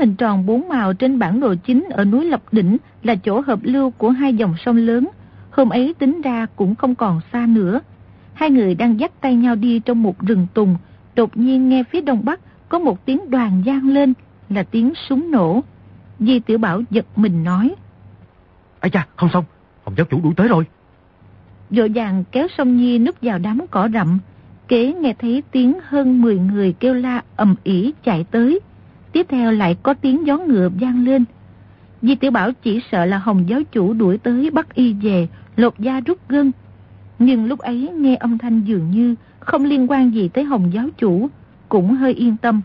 hình tròn bốn màu trên bản đồ chính ở núi Lập Đỉnh là chỗ hợp lưu của hai dòng sông lớn. Hôm ấy tính ra cũng không còn xa nữa. Hai người đang dắt tay nhau đi trong một rừng tùng. Đột nhiên nghe phía đông bắc có một tiếng đoàn gian lên là tiếng súng nổ. Di Tiểu Bảo giật mình nói. Ây cha, không xong, Hồng giáo chủ đuổi tới rồi. Dội vàng kéo sông Nhi núp vào đám cỏ rậm. Kế nghe thấy tiếng hơn 10 người kêu la ầm ỉ chạy tới. Tiếp theo lại có tiếng gió ngựa vang lên. Di Tiểu Bảo chỉ sợ là Hồng giáo chủ đuổi tới bắt y về, lột da rút gân. Nhưng lúc ấy nghe âm thanh dường như không liên quan gì tới Hồng giáo chủ, cũng hơi yên tâm.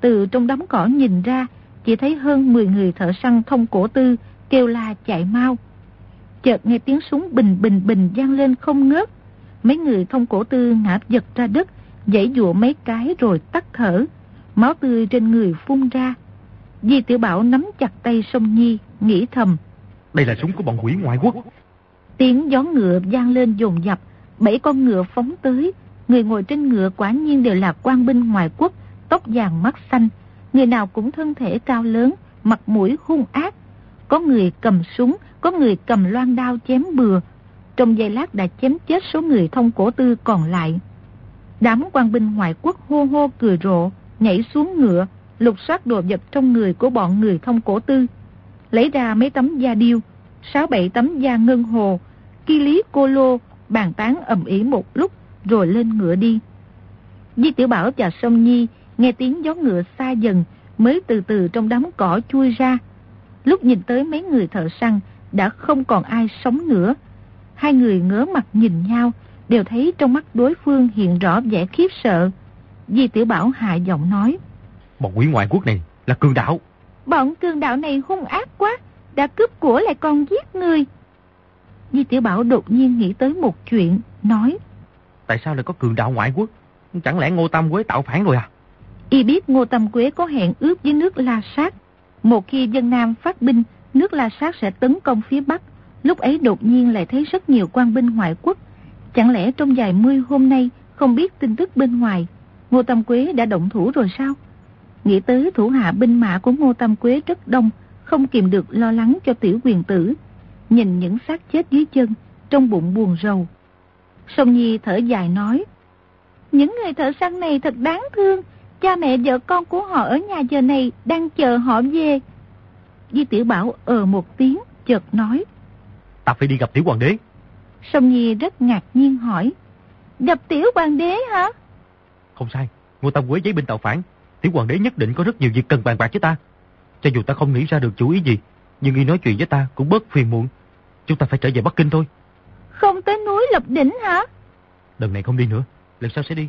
Từ trong đám cỏ nhìn ra, chỉ thấy hơn 10 người thợ săn thông cổ tư kêu la chạy mau. Chợt nghe tiếng súng bình bình bình vang lên không ngớt. Mấy người thông cổ tư ngã giật ra đất, dãy dụa mấy cái rồi tắt thở. Máu tươi trên người phun ra. Di tiểu Bảo nắm chặt tay sông Nhi, nghĩ thầm. Đây là súng của bọn quỷ ngoại quốc. Tiếng gió ngựa vang lên dồn dập, bảy con ngựa phóng tới. Người ngồi trên ngựa quả nhiên đều là quan binh ngoại quốc, tóc vàng mắt xanh. Người nào cũng thân thể cao lớn, mặt mũi hung ác. Có người cầm súng, có người cầm loan đao chém bừa. Trong giây lát đã chém chết số người thông cổ tư còn lại. Đám quan binh ngoại quốc hô hô cười rộ, nhảy xuống ngựa, lục soát đồ vật trong người của bọn người thông cổ tư. Lấy ra mấy tấm da điêu, sáu bảy tấm da ngân hồ, ki lý cô lô, bàn tán ầm ĩ một lúc rồi lên ngựa đi. Di Tiểu Bảo và Sông Nhi nghe tiếng gió ngựa xa dần mới từ từ trong đám cỏ chui ra. Lúc nhìn tới mấy người thợ săn đã không còn ai sống nữa. Hai người ngớ mặt nhìn nhau đều thấy trong mắt đối phương hiện rõ vẻ khiếp sợ. Di Tiểu Bảo hạ giọng nói. Bọn quỷ ngoại quốc này là cường đạo. Bọn cường đạo này hung ác quá, đã cướp của lại còn giết người. Di Tiểu Bảo đột nhiên nghĩ tới một chuyện, nói. Tại sao lại có cường đạo ngoại quốc? Chẳng lẽ Ngô Tam Quế tạo phản rồi à? Y biết Ngô Tam Quế có hẹn ước với nước La Sát. Một khi dân Nam phát binh, nước La Sát sẽ tấn công phía Bắc. Lúc ấy đột nhiên lại thấy rất nhiều quan binh ngoại quốc. Chẳng lẽ trong vài mươi hôm nay không biết tin tức bên ngoài, Ngô Tam Quế đã động thủ rồi sao? Nghĩ tới thủ hạ binh mã của Ngô Tam Quế rất đông, không kìm được lo lắng cho tiểu quyền tử. Nhìn những xác chết dưới chân, trong bụng buồn rầu. Sông Nhi thở dài nói, Những người thợ săn này thật đáng thương, cha mẹ vợ con của họ ở nhà giờ này đang chờ họ về. Di Tiểu Bảo ờ một tiếng, chợt nói, Ta phải đi gặp tiểu hoàng đế. Sông Nhi rất ngạc nhiên hỏi, Gặp tiểu hoàng đế hả? Không sai, Ngô Tam Quế giấy binh tạo phản, tiểu hoàng đế nhất định có rất nhiều việc cần bàn bạc với ta. Cho dù ta không nghĩ ra được chủ ý gì, nhưng y nói chuyện với ta cũng bớt phiền muộn. Chúng ta phải trở về Bắc Kinh thôi. Không tới núi Lập Đỉnh hả? Lần này không đi nữa, lần sau sẽ đi.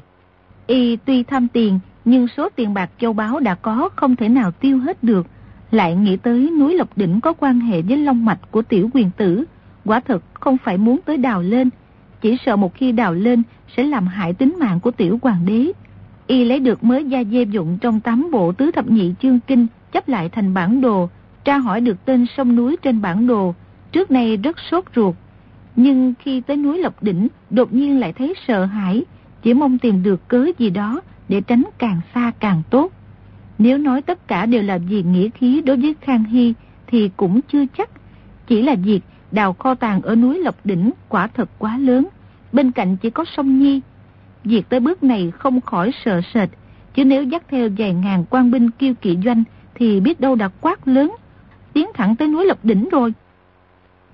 Y tuy tham tiền, nhưng số tiền bạc châu báu đã có không thể nào tiêu hết được. Lại nghĩ tới núi Lộc Đỉnh có quan hệ với long mạch của tiểu quyền tử. Quả thật không phải muốn tới đào lên. Chỉ sợ một khi đào lên sẽ làm hại tính mạng của tiểu hoàng đế. Y lấy được mới gia dê dụng trong tám bộ tứ thập nhị chương kinh chấp lại thành bản đồ, tra hỏi được tên sông núi trên bản đồ. Trước nay rất sốt ruột. Nhưng khi tới núi Lộc Đỉnh, đột nhiên lại thấy sợ hãi, chỉ mong tìm được cớ gì đó để tránh càng xa càng tốt. Nếu nói tất cả đều là vì nghĩa khí đối với Khang Hy thì cũng chưa chắc. Chỉ là việc đào kho tàng ở núi Lộc Đỉnh quả thật quá lớn. Bên cạnh chỉ có sông Nhi. Việc tới bước này không khỏi sợ sệt. Chứ nếu dắt theo vài ngàn quan binh kiêu kỵ doanh thì biết đâu đã quát lớn. Tiến thẳng tới núi Lộc Đỉnh rồi.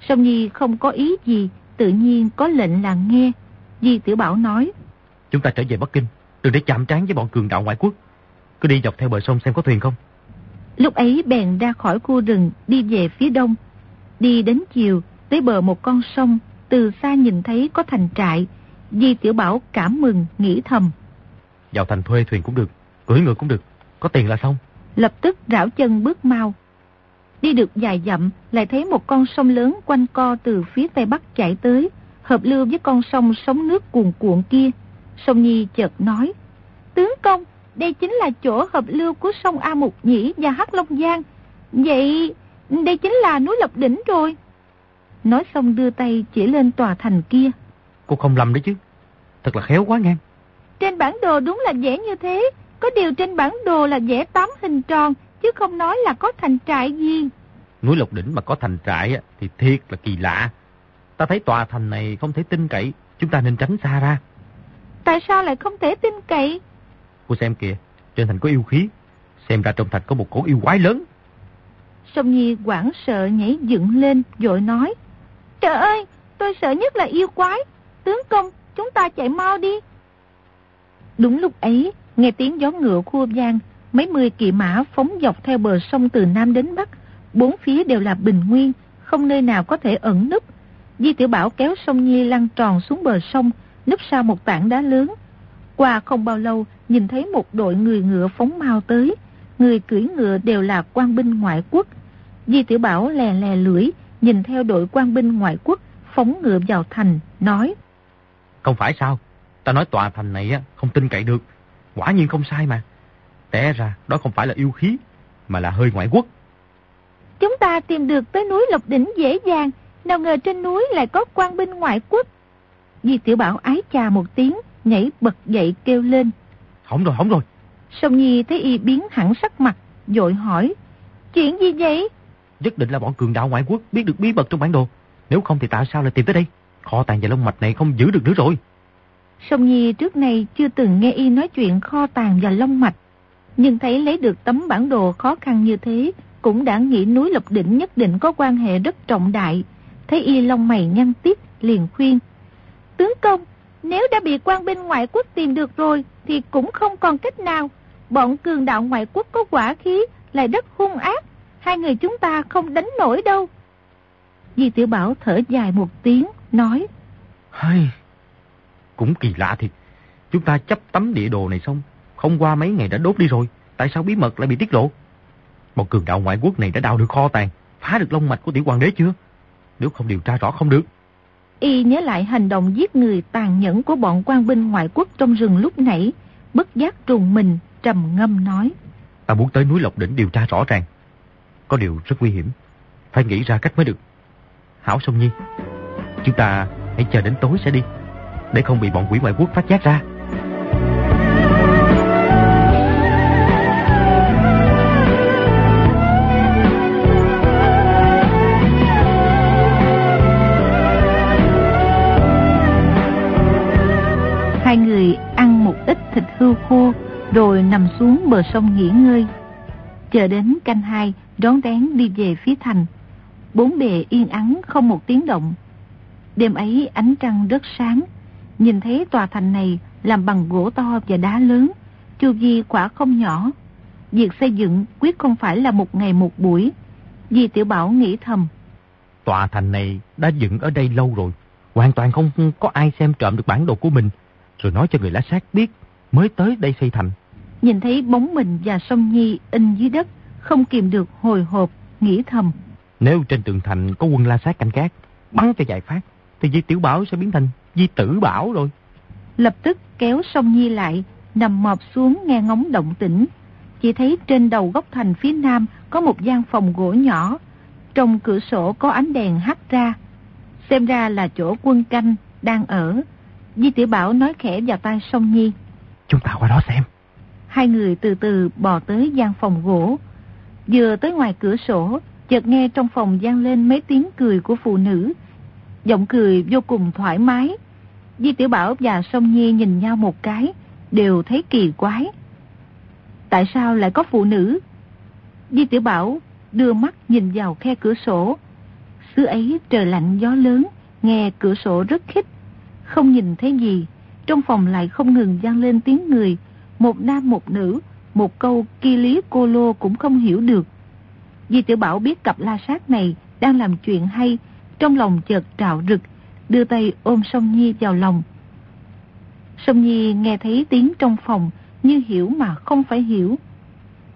Sông Nhi không có ý gì, tự nhiên có lệnh là nghe. Di Tiểu Bảo nói. Chúng ta trở về Bắc Kinh, đừng để chạm trán với bọn cường đạo ngoại quốc. Cứ đi dọc theo bờ sông xem có thuyền không. Lúc ấy bèn ra khỏi khu rừng đi về phía đông. Đi đến chiều, tới bờ một con sông, từ xa nhìn thấy có thành trại. Di Tiểu Bảo cảm mừng, nghĩ thầm. Vào thành thuê thuyền cũng được, cưỡi ngựa cũng được, có tiền là xong. Lập tức rảo chân bước mau. Đi được dài dặm, lại thấy một con sông lớn quanh co từ phía tây bắc chạy tới, hợp lưu với con sông sóng nước cuồn cuộn kia. Sông Nhi chợt nói, Tướng công, đây chính là chỗ hợp lưu của sông A Mục Nhĩ và Hắc Long Giang. Vậy đây chính là núi Lộc Đỉnh rồi. Nói xong đưa tay chỉ lên tòa thành kia. Cô không lầm đấy chứ. Thật là khéo quá ngang. Trên bản đồ đúng là vẽ như thế. Có điều trên bản đồ là vẽ tám hình tròn, chứ không nói là có thành trại gì. Núi Lộc Đỉnh mà có thành trại thì thiệt là kỳ lạ. Ta thấy tòa thành này không thể tin cậy, chúng ta nên tránh xa ra. Tại sao lại không thể tin cậy? Cô xem kìa, trên thành có yêu khí, xem ra trong thành có một cổ yêu quái lớn. Sông Nhi quảng sợ nhảy dựng lên, rồi nói. Trời ơi, tôi sợ nhất là yêu quái. Tướng công, chúng ta chạy mau đi. Đúng lúc ấy, nghe tiếng gió ngựa khua vang, mấy mươi kỵ mã phóng dọc theo bờ sông từ Nam đến Bắc. Bốn phía đều là bình nguyên, không nơi nào có thể ẩn núp. Di Tiểu Bảo kéo sông Nhi lăn tròn xuống bờ sông, núp sau một tảng đá lớn. Qua không bao lâu, nhìn thấy một đội người ngựa phóng mau tới. Người cưỡi ngựa đều là quan binh ngoại quốc. Di Tiểu Bảo lè lè lưỡi, nhìn theo đội quan binh ngoại quốc phóng ngựa vào thành, nói. Không phải sao, ta nói tòa thành này không tin cậy được. Quả nhiên không sai mà. Té ra đó không phải là yêu khí, mà là hơi ngoại quốc. Chúng ta tìm được tới núi Lộc Đỉnh dễ dàng, nào ngờ trên núi lại có quan binh ngoại quốc. Di Tiểu Bảo ái chà một tiếng, nhảy bật dậy kêu lên. Hỏng rồi, hỏng rồi. Sông Nhi thấy y biến hẳn sắc mặt, dội hỏi. Chuyện gì vậy? Nhất định là bọn cường đạo ngoại quốc biết được bí mật trong bản đồ. Nếu không thì tại sao lại tìm tới đây? Kho tàng và lông mạch này không giữ được nữa rồi. Sông Nhi trước nay chưa từng nghe y nói chuyện kho tàng và lông mạch. Nhưng thấy lấy được tấm bản đồ khó khăn như thế, cũng đã nghĩ núi Lộc Đỉnh nhất định có quan hệ rất trọng đại. Thấy y lông mày nhăn tiếp, liền khuyên. Tướng công, nếu đã bị quan binh ngoại quốc tìm được rồi, thì cũng không còn cách nào. Bọn cường đạo ngoại quốc có quả khí, lại rất hung ác. Hai người chúng ta không đánh nổi đâu. Di Tiểu Bảo thở dài một tiếng, nói. Hay, cũng kỳ lạ thiệt. Chúng ta chấp tấm địa đồ này xong, không qua mấy ngày đã đốt đi rồi. Tại sao bí mật lại bị tiết lộ? Bọn cường đạo ngoại quốc này đã đào được kho tàng, phá được lông mạch của tiểu hoàng đế chưa? Nếu không điều tra rõ không được. Y nhớ lại hành động giết người tàn nhẫn của bọn quan binh ngoại quốc trong rừng lúc nãy, bất giác trùng mình, trầm ngâm nói. Ta muốn tới núi Lộc Đỉnh điều tra rõ ràng. Có điều rất nguy hiểm, phải nghĩ ra cách mới được. Hảo Sông Nhi, chúng ta hãy chờ đến tối sẽ đi, để không bị bọn quỷ ngoại quốc phát giác ra. Hai người ăn một ít thịt hươu khô rồi nằm xuống bờ sông nghỉ ngơi. Chờ đến canh hai, đón rén đi về phía thành. Bốn bề yên ắng không một tiếng động. Đêm ấy ánh trăng rất sáng, nhìn thấy tòa thành này làm bằng gỗ to và đá lớn, chu vi quả không nhỏ. Việc xây dựng quyết không phải là một ngày một buổi. Di Tiểu Bảo nghĩ thầm. Tòa thành này đã dựng ở đây lâu rồi, hoàn toàn không có ai xem trộm được bản đồ của mình, rồi nói cho người lá sát biết mới tới đây xây thành. Nhìn thấy bóng mình và sông Nhi in dưới đất, không kìm được hồi hộp, nghĩ thầm. Nếu trên tường thành có quân la sát canh gác, bắn cho giải phát, thì Di Tiểu Bảo sẽ biến thành Di Tử Bảo rồi. Lập tức kéo sông Nhi lại, nằm mọp xuống nghe ngóng động tĩnh. Chỉ thấy trên đầu góc thành phía nam có một gian phòng gỗ nhỏ. Trong cửa sổ có ánh đèn hắt ra. Xem ra là chỗ quân canh đang ở. Di Tiểu Bảo nói khẽ vào tai sông Nhi. Chúng ta qua đó xem. Hai người từ từ bò tới gian phòng gỗ. Vừa tới ngoài cửa sổ, chợt nghe trong phòng gian lên mấy tiếng cười của phụ nữ. Giọng cười vô cùng thoải mái. Di Tiểu Bảo và Sông Nhi nhìn nhau một cái, đều thấy kỳ quái. Tại sao lại có phụ nữ? Di Tiểu Bảo đưa mắt nhìn vào khe cửa sổ. Xứ ấy trời lạnh gió lớn, nghe cửa sổ rất khích. Không nhìn thấy gì, trong phòng lại không ngừng gian lên tiếng người. Một nam một nữ, một câu kỳ lý cô lô cũng không hiểu được. Di Tiểu Bảo biết cặp la sát này đang làm chuyện hay, trong lòng chợt trào rực, đưa tay ôm Song Nhi vào lòng. Song Nhi nghe thấy tiếng trong phòng, như hiểu mà không phải hiểu.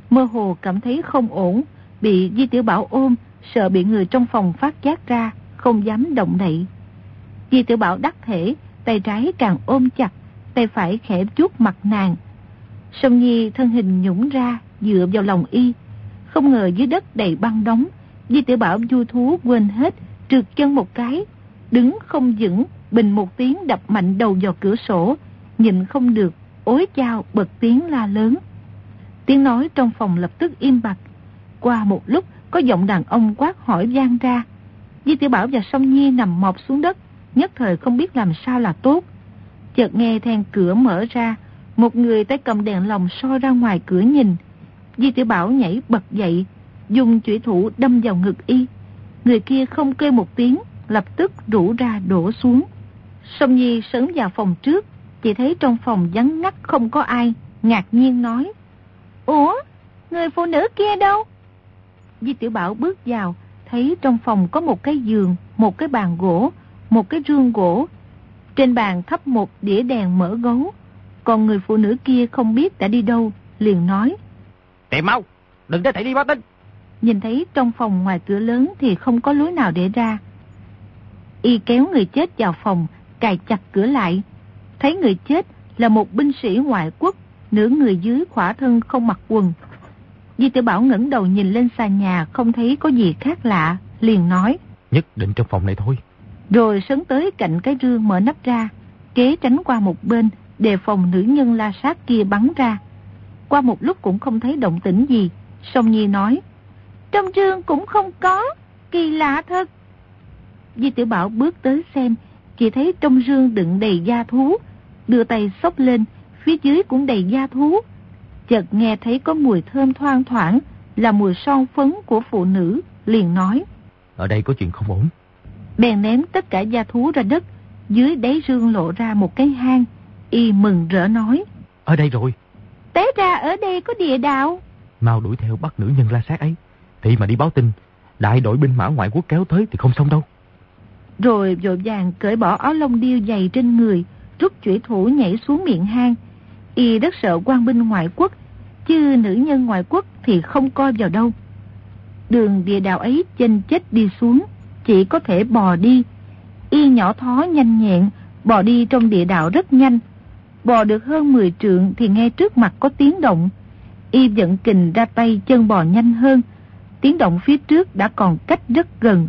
Mơ hồ cảm thấy không ổn, bị Di Tiểu Bảo ôm, sợ bị người trong phòng phát giác ra, không dám động đậy. Di Tiểu Bảo đắc thể, tay trái càng ôm chặt, tay phải khẽ chuốt mặt nàng. Sông Nhi thân hình nhũng ra, dựa vào lòng y. Không ngờ dưới đất đầy băng đóng, Di Tiểu Bảo du thú quên hết, trượt chân một cái, đứng không vững, bình một tiếng đập mạnh đầu vào cửa sổ, nhìn không được, ối chao bật tiếng la lớn. Tiếng nói trong phòng lập tức im bặt, Qua một lúc, có giọng đàn ông quát hỏi vang ra. Di Tiểu Bảo và Song Nhi nằm mọp xuống đất, nhất thời không biết làm sao là tốt. Chợt nghe then cửa mở ra, một người tay cầm đèn lồng soi ra ngoài cửa nhìn. Di Tiểu Bảo nhảy bật dậy, dùng chủy thủ đâm vào ngực y. Người kia không kêu một tiếng, lập tức rủ ra đổ xuống. Sông Nhi sớm vào phòng trước, chỉ thấy trong phòng vắng ngắt không có ai, ngạc nhiên nói. Ủa, người phụ nữ kia đâu? Di Tiểu Bảo bước vào, thấy trong phòng có một cái giường, một cái bàn gỗ, một cái rương gỗ. Trên bàn thắp một đĩa đèn mở gấu. Còn người phụ nữ kia không biết đã đi đâu, liền nói. Tìm mau, đừng để thầy đi báo tin. Nhìn thấy trong phòng ngoài cửa lớn thì không có lối nào để ra. Y kéo người chết vào phòng, cài chặt cửa lại. Thấy người chết là một binh sĩ ngoại quốc, nửa người dưới khỏa thân không mặc quần. Di tiểu Bảo ngẩng đầu nhìn lên xa nhà không thấy có gì khác lạ, liền nói. Nhất định trong phòng này thôi. Rồi sấn tới cạnh cái rương mở nắp ra, kế tránh qua một bên, đề phòng nữ nhân la sát kia bắn ra. Qua một lúc cũng không thấy động tĩnh gì, Song Nhi nói. Trong rương cũng không có, kỳ lạ thật. Di tiểu Bảo bước tới xem, chỉ thấy trong rương đựng đầy da thú, đưa tay xốc lên, phía dưới cũng đầy da thú. Chợt nghe thấy có mùi thơm thoang thoảng, là mùi son phấn của phụ nữ, liền nói. Ở đây có chuyện không ổn. Bèn ném tất cả da thú ra đất, dưới đáy rương lộ ra một cái hang, y mừng rỡ nói. Ở đây rồi. Té ra ở đây có địa đạo. Mau đuổi theo bắt nữ nhân la sát ấy. Thì mà đi báo tin, đại đội binh mã ngoại quốc kéo tới thì không xong đâu. Rồi vội vàng cởi bỏ áo lông điêu dày trên người, rút chủy thủ nhảy xuống miệng hang. Y rất sợ quan binh ngoại quốc, chứ nữ nhân ngoại quốc thì không coi vào đâu. Đường địa đạo ấy chênh chết đi xuống, chỉ có thể bò đi. Y nhỏ thó nhanh nhẹn, bò đi trong địa đạo rất nhanh. Bò được hơn 10 trượng thì nghe trước mặt có tiếng động. Y dẫn kình ra tay chân bò nhanh hơn. Tiếng động phía trước đã còn cách rất gần.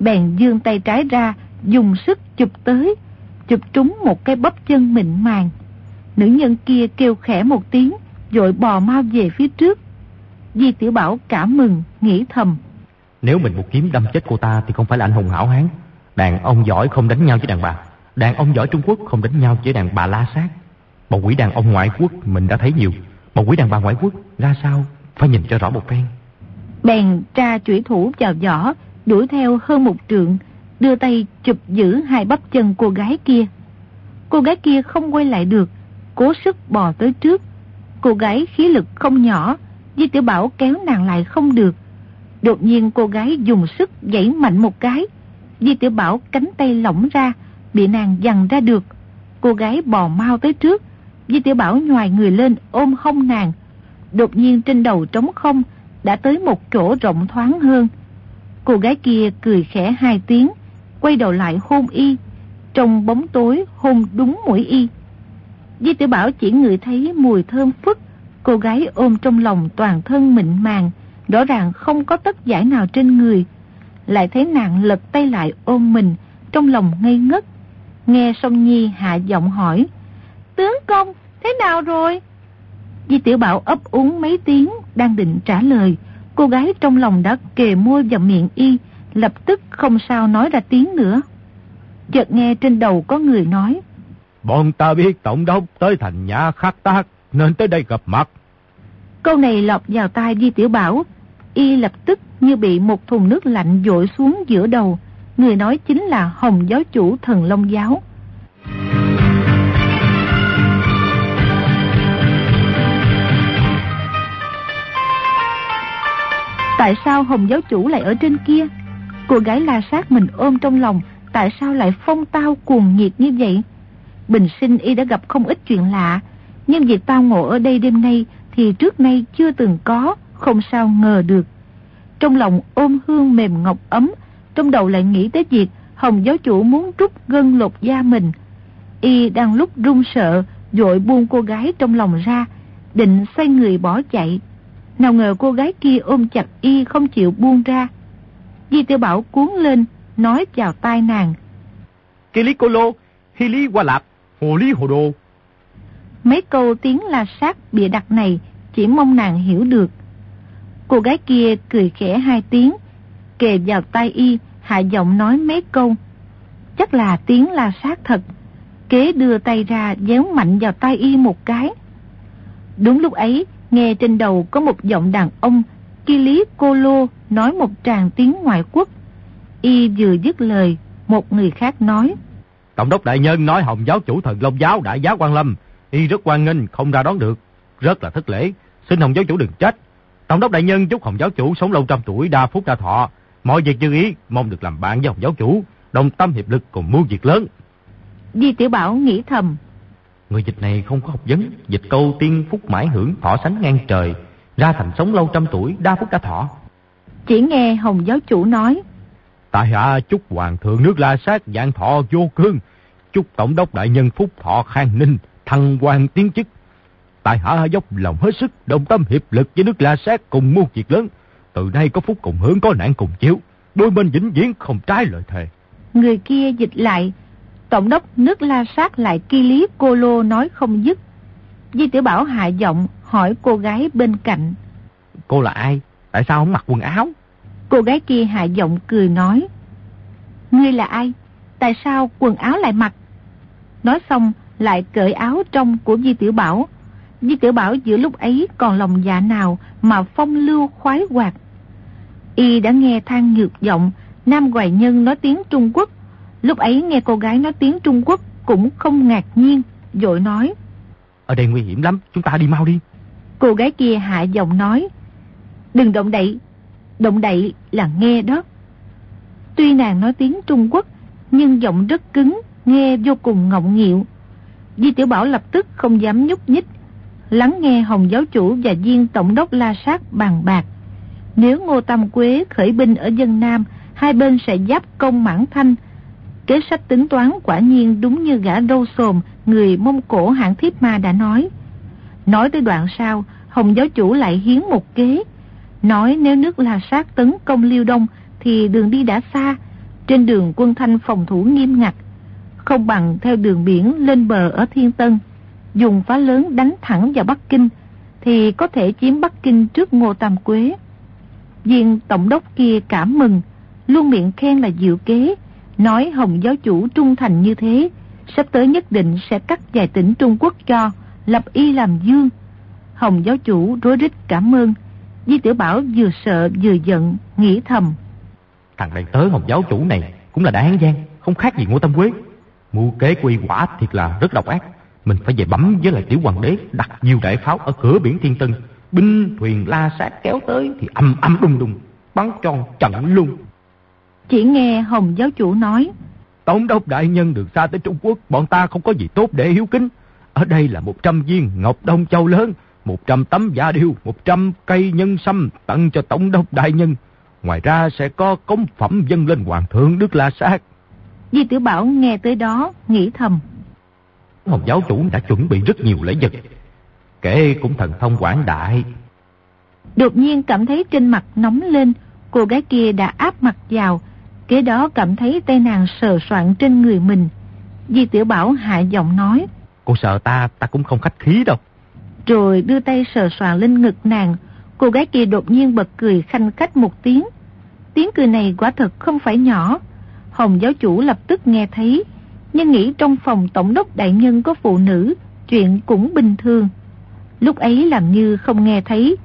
Bèn dương tay trái ra, dùng sức chụp tới, chụp trúng một cái bắp chân mịn màng. Nữ nhân kia kêu khẽ một tiếng, dội bò mau về phía trước. Di Tiểu Bảo cảm mừng, nghĩ thầm. Nếu mình một kiếm đâm chết cô ta thì không phải là anh hùng hảo hán. Đàn ông giỏi không đánh nhau với đàn bà. Đàn ông giỏi Trung Quốc không đánh nhau với đàn bà la sát. Một quỷ đàn ông ngoại quốc mình đã thấy nhiều. Một quỷ đàn bà ngoại quốc ra sao phải nhìn cho rõ một phen. Bèn tra chủy thủ vào giỏ đuổi theo hơn một trượng, đưa tay chụp giữ hai bắp chân cô gái kia. Cô gái kia không quay lại được, cố sức bò tới trước. Cô gái khí lực không nhỏ, Di Tiểu Bảo kéo nàng lại không được. Đột nhiên cô gái dùng sức giãy mạnh một cái. Di Tiểu Bảo cánh tay lỏng ra, bị nàng dằn ra được. Cô gái bò mau tới trước. Di Tiểu Bảo nhòi người lên ôm hông nàng. Đột nhiên trên đầu trống không, đã tới một chỗ rộng thoáng hơn. Cô gái kia cười khẽ hai tiếng, quay đầu lại hôn y. Trong bóng tối hôn đúng mũi y. Di tiểu Bảo chỉ ngửi thấy mùi thơm phức, cô gái ôm trong lòng toàn thân mịn màng, rõ ràng không có tất giải nào trên người. Lại thấy nàng lật tay lại ôm mình, trong lòng ngây ngất. Nghe song nhi hạ giọng hỏi, Tướng công, thế nào rồi? Di tiểu Bảo ấp úng mấy tiếng, đang định trả lời. Cô gái trong lòng đã kề môi vào miệng y, lập tức không sao nói ra tiếng nữa. Chợt nghe trên đầu có người nói, Bọn ta biết tổng đốc tới thành nhà khắc tác, nên tới đây gặp mặt. Câu này lọt vào tai Di Tiểu Bảo, y lập tức như bị một thùng nước lạnh dội xuống giữa đầu. Người nói chính là Hồng giáo chủ thần Long giáo. Tại sao Hồng giáo chủ lại ở trên kia? Cô gái la sát mình ôm trong lòng, tại sao lại phong tao cuồng nhiệt như vậy? Bình sinh y đã gặp không ít chuyện lạ, nhưng việc tao ngộ ở đây đêm nay thì trước nay chưa từng có, không sao ngờ được. Trong lòng ôm hương mềm ngọc ấm, trong đầu lại nghĩ tới việc Hồng giáo chủ muốn rút gân lột da mình. Y đang lúc run sợ, dội buông cô gái trong lòng ra, định xoay người bỏ chạy. Nào ngờ cô gái kia ôm chặt Y không chịu buông ra. Di tiểu Bảo cuốn lên, nói vào tai nàng. Kilikolo, Hili Hoa Lạp, Hồ Lý Hồ Đồ. Mấy câu tiếng la sát bịa đặt này chỉ mong nàng hiểu được. Cô gái kia cười khẽ hai tiếng, kề vào tay y, hạ giọng nói mấy câu. Chắc là tiếng la sát thật. Kế đưa tay ra déo mạnh vào tay y một cái. Đúng lúc ấy, nghe trên đầu có một giọng đàn ông, Ki Lý Cô Lô nói một tràng tiếng ngoại quốc. Y vừa dứt lời, một người khác nói. Tổng đốc đại nhân nói Hồng giáo chủ thần Long giáo đại giá quan lâm, y rất quan nghênh không ra đón được, rất là thất lễ, xin Hồng giáo chủ đừng trách. Tổng đốc đại nhân chúc Hồng giáo chủ sống lâu trăm tuổi, đa phúc đa thọ, mọi việc như ý, mong được làm bạn với Hồng giáo chủ, đồng tâm hiệp lực cùng mưu việc lớn. Di Tiểu Bảo nghĩ thầm. Người dịch này không có học vấn, dịch câu tiên phúc mãi hưởng thọ sánh ngang trời, ra thành sống lâu trăm tuổi, đa phúc đa thọ. Chỉ nghe Hồng giáo chủ nói. Tại hạ chúc hoàng thượng nước La Sát dạng thọ vô cương, chúc tổng đốc đại nhân phúc thọ khang ninh, thăng quan tiến chức. Tại hạ dốc lòng hết sức, đồng tâm hiệp lực với nước La Sát cùng muôn việc lớn. Từ nay có phúc cùng hưởng, có nạn cùng chịu. Đôi bên vĩnh viễn không trái lời thề. Người kia dịch lại, tổng đốc nước La Sát lại ki lý cô lô nói không dứt. Di tiểu Bảo hạ giọng hỏi cô gái bên cạnh. Cô là ai? Tại sao không mặc quần áo? Cô gái kia hạ giọng cười nói. Ngươi là ai? Tại sao quần áo lại mặc? Nói xong lại cởi áo trong của Di Tiểu Bảo. Di Tiểu Bảo giữa lúc ấy còn lòng dạ nào mà phong lưu khoái hoạt. Y đã nghe than nhược giọng, Nam Hoài Nhân nói tiếng Trung Quốc. Lúc ấy nghe cô gái nói tiếng Trung Quốc cũng không ngạc nhiên, dội nói. Ở đây nguy hiểm lắm, chúng ta đi mau đi. Cô gái kia hạ giọng nói. Đừng động đậy, động đậy là nghe đó. Tuy nàng nói tiếng Trung Quốc, nhưng giọng rất cứng, nghe vô cùng ngọng nghịu. Di Tiểu Bảo lập tức không dám nhúc nhích, lắng nghe Hồng giáo chủ và viên tổng đốc La Sát bàn bạc. Nếu Ngô Tam Quế khởi binh ở dân Nam, hai bên sẽ giáp công mãn thanh. Kế sách tính toán quả nhiên đúng như gã râu xồm, người Mông Cổ hạng thiếp ma đã nói. Nói tới đoạn sau, Hồng giáo chủ lại hiến một kế. Nói nếu nước La Sát tấn công Liêu Đông thì đường đi đã xa, trên đường quân thanh phòng thủ nghiêm ngặt. Không bằng theo đường biển lên bờ ở Thiên Tân, dùng phá lớn đánh thẳng vào Bắc Kinh, thì có thể chiếm Bắc Kinh trước Ngô Tam Quế. Viên tổng đốc kia cảm mừng, luôn miệng khen là diệu kế, nói Hồng giáo chủ trung thành như thế, sắp tới nhất định sẽ cắt vài tỉnh Trung Quốc cho, lập y làm dương. Hồng giáo chủ rối rít cảm ơn, Di Tiểu Bảo vừa sợ vừa giận, nghĩ thầm. Thằng đầy tớ Hồng giáo chủ này cũng là đại hán gian, không khác gì Ngô Tâm Quế. Mưu kế quy quả thiệt là rất độc ác. Mình phải về bấm với lại tiểu hoàng đế đặt nhiều đại pháo ở cửa biển Thiên Tân. Binh thuyền la sát kéo tới thì âm âm đùng đùng, bắn tròn trận luôn. Chỉ nghe Hồng giáo chủ nói. Tổng đốc đại nhân được xa tới Trung Quốc, bọn ta không có gì tốt để hiếu kính. Ở đây là 100 viên ngọc đông châu lớn, 100 tấm giả điêu, 100 cây nhân sâm tặng cho tổng đốc đại nhân. Ngoài ra sẽ có cống phẩm dân lên hoàng thượng Đức La Sát. Di Tiểu Bảo nghe tới đó, nghĩ thầm. Hồng giáo chủ đã chuẩn bị rất nhiều lễ vật. Kể cũng thần thông quảng đại. Đột nhiên cảm thấy trên mặt nóng lên, cô gái kia đã áp mặt vào. Kế đó cảm thấy tay nàng sờ soạn trên người mình. Di Tiểu Bảo hạ giọng nói. Cô sợ ta, ta cũng không khách khí đâu. Rồi đưa tay sờ soạn lên ngực nàng. Cô gái kia đột nhiên bật cười khanh khách một tiếng. Tiếng cười này quả thật không phải nhỏ. Hồng giáo chủ lập tức nghe thấy, nhưng nghĩ trong phòng tổng đốc đại nhân có phụ nữ, chuyện cũng bình thường. Lúc ấy làm như không nghe thấy,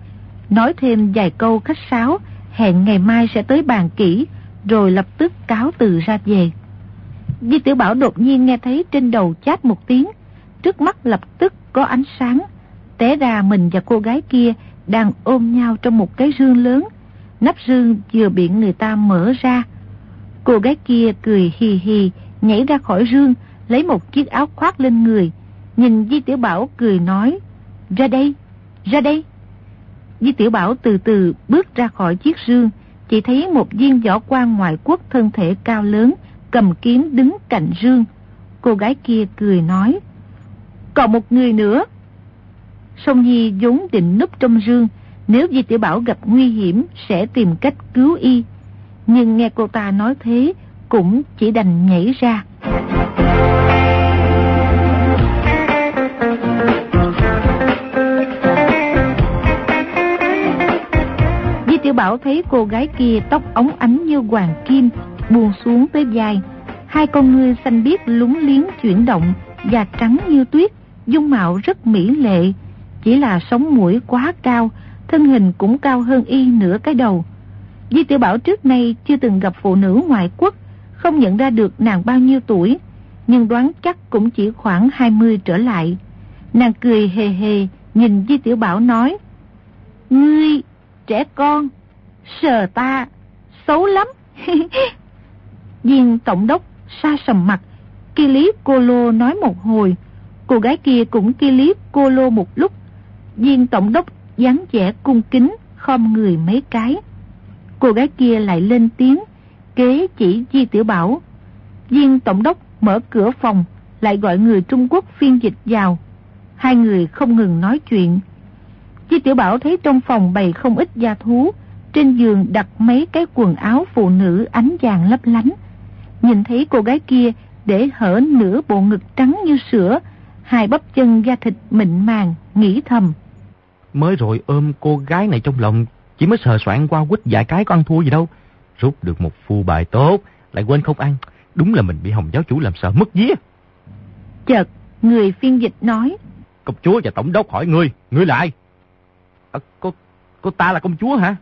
nói thêm vài câu khách sáo, hẹn ngày mai sẽ tới bàn kỹ, rồi lập tức cáo từ ra về. Di tiểu Bảo đột nhiên nghe thấy trên đầu chát một tiếng, trước mắt lập tức có ánh sáng, té ra mình và cô gái kia đang ôm nhau trong một cái rương lớn, nắp rương vừa bị người ta mở ra. Cô gái kia cười hì hì, nhảy ra khỏi rương, lấy một chiếc áo khoác lên người, nhìn Di Tiểu Bảo cười nói, ra đây, ra đây. Di Tiểu Bảo từ từ bước ra khỏi chiếc rương, chỉ thấy một viên võ quan ngoại quốc thân thể cao lớn, cầm kiếm đứng cạnh rương. Cô gái kia cười nói, còn một người nữa. Song Nhi vốn định núp trong rương, nếu Di Tiểu Bảo gặp nguy hiểm sẽ tìm cách cứu y. Nhưng nghe cô ta nói thế, cũng chỉ đành nhảy ra. Tiểu Bảo thấy cô gái kia tóc ống ánh như hoàng kim, buông xuống tới vai. Hai con ngươi xanh biếc lúng liếng chuyển động, da trắng như tuyết, dung mạo rất mỹ lệ. Chỉ là sống mũi quá cao, thân hình cũng cao hơn y nửa cái đầu. Di Tiểu Bảo trước nay chưa từng gặp phụ nữ ngoại quốc, không nhận ra được nàng bao nhiêu tuổi, nhưng đoán chắc cũng chỉ khoảng 20 trở lại. Nàng cười hề hề, nhìn Di Tiểu Bảo nói, Ngươi, trẻ con, sờ ta, xấu lắm. Viên tổng đốc xa sầm mặt, kia lý cô lô nói một hồi, cô gái kia cũng kia lý cô lô một lúc. Viên tổng đốc dáng vẻ cung kính, khom người mấy cái. Cô gái kia lại lên tiếng, kế chỉ Di Tiểu Bảo. Viên tổng đốc mở cửa phòng, lại gọi người Trung Quốc phiên dịch vào. Hai người không ngừng nói chuyện. Di Tiểu Bảo thấy trong phòng bày không ít gia thú, trên giường đặt mấy cái quần áo phụ nữ ánh vàng lấp lánh. Nhìn thấy cô gái kia để hở nửa bộ ngực trắng như sữa, hai bắp chân da thịt mịn màng, nghĩ thầm. Mới rồi ôm cô gái này trong lòng, chỉ mới sờ soạn qua quýt vài cái có ăn thua gì đâu. Rút được một phu bài tốt, lại quên không ăn. Đúng là mình bị hồng giáo chủ làm sợ mất vía. Chợt, người phiên dịch nói. Công chúa và tổng đốc hỏi ngươi, ngươi là ai? À, cô, cô ta là công chúa hả?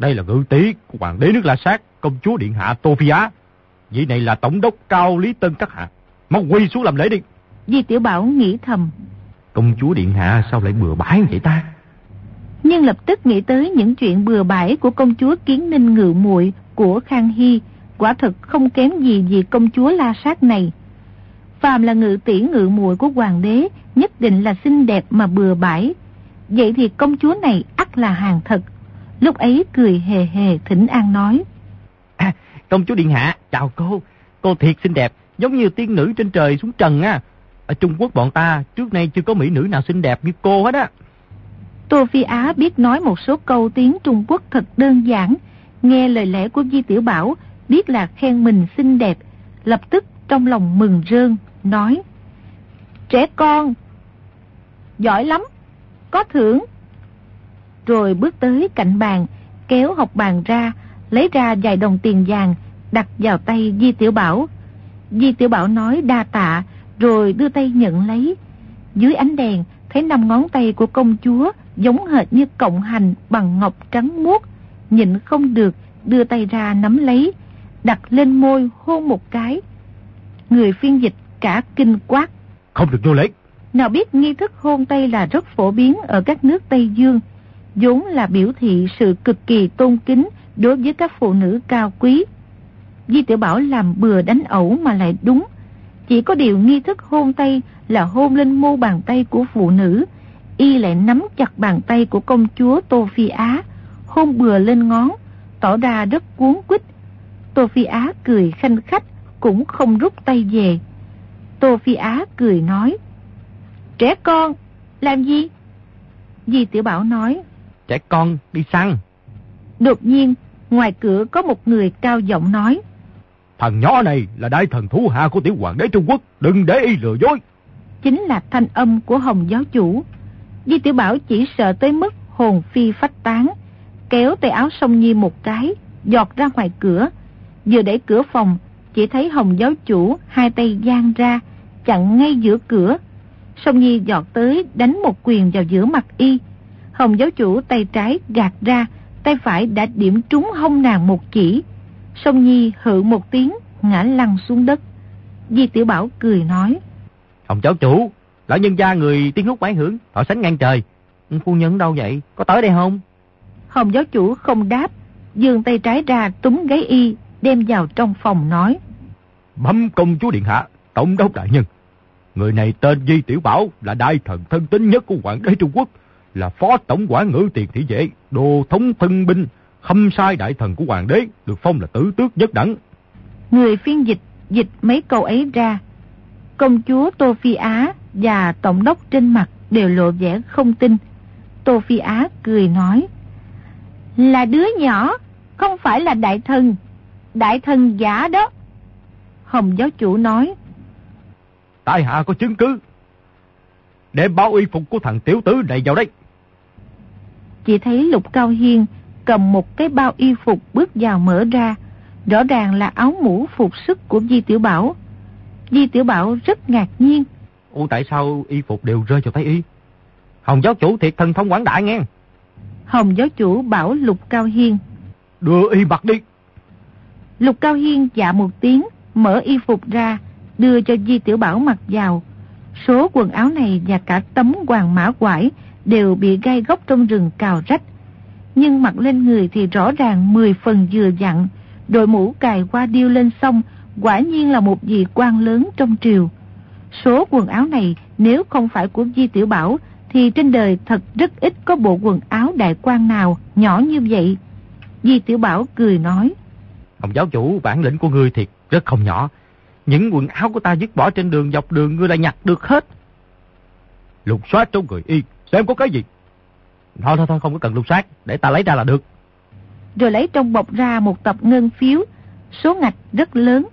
Đây là ngự tỷ của hoàng đế nước La Sát, công chúa điện hạ Tô Phi Á. Vị này là tổng đốc cao Lý Tân các hạ. Mau quỳ xuống làm lễ đi. Di Tiểu Bảo nghĩ thầm. Công chúa điện hạ sao lại bừa bãi vậy ta? Nhưng lập tức nghĩ tới những chuyện bừa bãi của công chúa Kiến Ninh ngự muội của Khang Hy, quả thực không kém gì vì công chúa La Sát này. Phàm là ngự tỷ ngự muội của hoàng đế, nhất định là xinh đẹp mà bừa bãi. Vậy thì công chúa này ắt là hàng thật. Lúc ấy cười hề hề thỉnh an nói. À, công chúa Điện Hạ, chào cô. Cô thiệt xinh đẹp, giống như tiên nữ trên trời xuống trần á. Ở Trung Quốc bọn ta trước nay chưa có mỹ nữ nào xinh đẹp như cô hết á. Tô Phi Á biết nói một số câu tiếng Trung Quốc thật đơn giản. Nghe lời lẽ của Di Tiểu Bảo, biết là khen mình xinh đẹp. Lập tức trong lòng mừng rơn, nói. Trẻ con, giỏi lắm, có thưởng rồi bước tới cạnh bàn, kéo học bàn ra, lấy ra vài đồng tiền vàng, đặt vào tay Di Tiểu Bảo. Di Tiểu Bảo nói đa tạ, rồi đưa tay nhận lấy. Dưới ánh đèn, thấy năm ngón tay của công chúa giống hệt như cộng hành bằng ngọc trắng muốt, nhịn không được, đưa tay ra nắm lấy, đặt lên môi hôn một cái. Người phiên dịch cả kinh quát. Không được vô lễ. Nào biết nghi thức hôn tay là rất phổ biến ở các nước Tây Dương, vốn là biểu thị sự cực kỳ tôn kính đối với các phụ nữ cao quý. Di Tiểu Bảo làm bừa đánh ẩu mà lại đúng. Chỉ có điều nghi thức hôn tay là hôn lên mu bàn tay của phụ nữ, y lại nắm chặt bàn tay của công chúa Tô Phi Á, hôn bừa lên ngón, tỏ ra rất cuốn quýt. Tô Phi Á cười khanh khách, cũng không rút tay về. Tô Phi Á cười nói, Trẻ con, làm gì? Di Tiểu Bảo nói, trẻ con đi săn. Đột nhiên, ngoài cửa có một người cao giọng nói. Thằng nhỏ này là đại thần thú hạ của tiểu hoàng đế Trung Quốc, đừng để y lừa dối. Chính là thanh âm của Hồng giáo chủ. Di tiểu Bảo chỉ sợ tới mức hồn phi phách tán, kéo tay áo sông Nhi một cái, giọt ra ngoài cửa. Vừa đẩy cửa phòng, chỉ thấy Hồng giáo chủ hai tay giang ra, chặn ngay giữa cửa. Sông Nhi giọt tới đánh một quyền vào giữa mặt y, Hồng giáo chủ tay trái gạt ra, tay phải đã điểm trúng hông nàng một chỉ. Song Nhi hự một tiếng, ngã lăn xuống đất. Di Tiểu Bảo cười nói. Hồng giáo chủ, lão nhân gia người tiếng hút mái hưởng, họ sánh ngang trời. Phu nhân đâu vậy? Có tới đây không? Hồng giáo chủ không đáp, dường tay trái ra túm gáy y, đem vào trong phòng nói. Bấm công chúa điện hạ, tổng đốc đại nhân. Người này tên Di Tiểu Bảo là đại thần thân tín nhất của hoàng đế Trung Quốc là phó tổng quản ngữ tiền thị vệ, đồ thống thân binh, khâm sai đại thần của hoàng đế, được phong là tử tước nhất đẳng. Người phiên dịch dịch mấy câu ấy ra. Công chúa Tô Phi Á và tổng đốc trên mặt đều lộ vẻ không tin. Tô Phi Á cười nói, là đứa nhỏ, không phải là đại thần, đại thần giả đó. Hồng giáo chủ nói, Tại hạ có chứng cứ, để báo y phục của thằng tiểu tử này vào đây chỉ thấy Lục Cao Hiên cầm một cái bao y phục bước vào mở ra. Rõ ràng là áo mũ phục sức của Di Tiểu Bảo. Di Tiểu Bảo rất ngạc nhiên. Ủa tại sao y phục đều rơi vào tay y? Hồng giáo chủ thiệt thần thông quảng đại nghe. Hồng giáo chủ bảo Lục Cao Hiên. Đưa y mặc đi. Lục Cao Hiên dạ một tiếng, mở y phục ra, đưa cho Di Tiểu Bảo mặc vào. Số quần áo này và cả tấm hoàng mã quải đều bị gai góc trong rừng cào rách. Nhưng mặc lên người thì rõ ràng 10 phần vừa dặn, đội mũ cài qua điêu lên sông, quả nhiên là một vị quan lớn trong triều. Số quần áo này nếu không phải của Di Tiểu Bảo thì trên đời thật rất ít có bộ quần áo đại quan nào nhỏ như vậy. Di Tiểu Bảo cười nói. Ông giáo chủ bản lĩnh của ngươi thiệt rất không nhỏ. Những quần áo của ta dứt bỏ trên đường dọc đường ngươi lại nhặt được hết. Lục soát trong người y, xem có cái gì. Thôi thôi thôi không có cần lục soát, để ta lấy ra là được. Rồi lấy trong bọc ra một tập ngân phiếu, số ngạch rất lớn.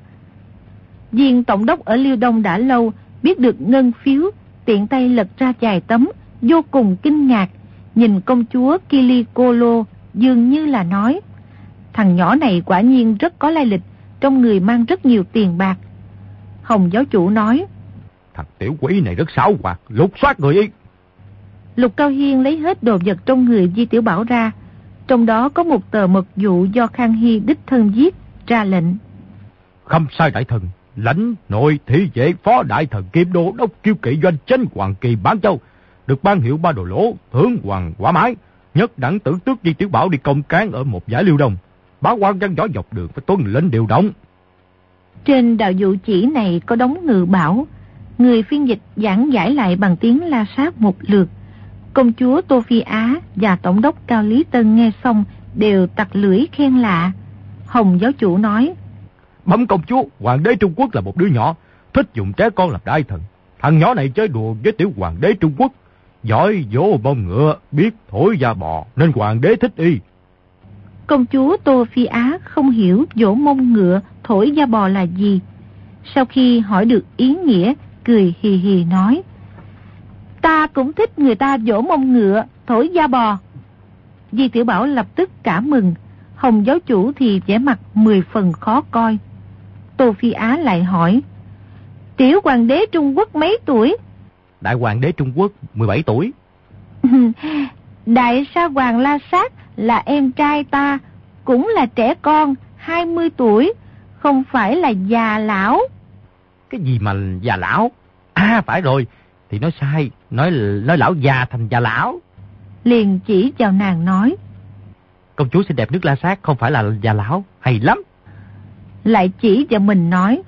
Viên tổng đốc ở Liêu Đông đã lâu biết được ngân phiếu, tiện tay lật ra chài tấm, vô cùng kinh ngạc, nhìn công chúa Kilikolo dường như là nói, thằng nhỏ này quả nhiên rất có lai lịch, trong người mang rất nhiều tiền bạc. Hồng giáo chủ nói, thằng tiểu quỷ này rất xảo hoạt, lục soát người y. Lục Cao Hiên lấy hết đồ vật trong người Di Tiểu Bảo ra, trong đó có một tờ mật dụ do Khang Hy đích thân viết, ra lệnh. Không sai đại thần, lãnh nội thị vệ phó đại thần kim đô đốc kiêu kỵ doanh chánh hoàng kỳ bán châu, được ban hiệu ba đồ lỗ, thưởng hoàng quả mái, nhất đẳng tử tước Di Tiểu Bảo đi công cán ở một giải liêu đồng. Báo quan văn võ dọc đường phải tuân lệnh điều động. Trên đạo dụ chỉ này có đóng ngự bảo, người phiên dịch giảng giải lại bằng tiếng la sát một lượt. Công chúa Tô Phi Á và Tổng đốc Cao Lý Tân nghe xong đều tặc lưỡi khen lạ. Hồng giáo chủ nói, Bấm công chúa, hoàng đế Trung Quốc là một đứa nhỏ, thích dùng trẻ con làm đại thần. Thằng nhỏ này chơi đùa với tiểu hoàng đế Trung Quốc, giỏi vỗ bông ngựa, biết thổi da bò, nên hoàng đế thích y. Công chúa Tô Phi Á không hiểu vỗ mông ngựa, thổi da bò là gì. Sau khi hỏi được ý nghĩa, cười hì hì nói, Ta cũng thích người ta vỗ mông ngựa, thổi da bò. Di Tiểu Bảo lập tức cảm mừng, Hồng giáo chủ thì vẻ mặt mười phần khó coi. Tô Phi Á lại hỏi, Tiểu hoàng đế Trung Quốc mấy tuổi? Đại hoàng đế Trung Quốc 17 tuổi. Đại sa hoàng La Sát là em trai ta, cũng là trẻ con, 20 tuổi, không phải là già lão. Cái gì mà già lão? À phải rồi, thì nói sai, nói nói lão già thành già lão. Liền chỉ chào nàng nói. Công chúa xinh đẹp nước La Sát không phải là già lão, hay lắm. Lại chỉ vào mình nói.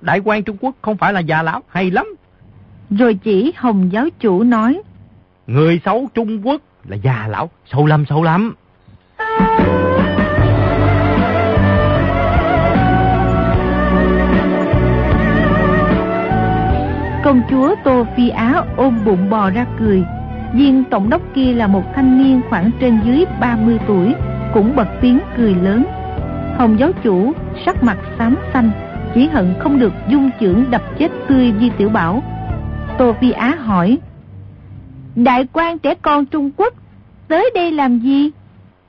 Đại quan Trung Quốc không phải là già lão, hay lắm. Rồi chỉ Hồng giáo chủ nói. Người xấu Trung Quốc là già lão, sâu lắm sâu lắm. Công chúa Tô Phi Á ôm bụng bò ra cười. Viên tổng đốc kia là một thanh niên khoảng trên dưới 30 tuổi, cũng bật tiếng cười lớn. Hồng giáo chủ sắc mặt xám xanh, chỉ hận không được dung trưởng đập chết tươi Di Tiểu Bảo. Tô Phi Á hỏi, Đại quan trẻ con Trung Quốc, tới đây làm gì?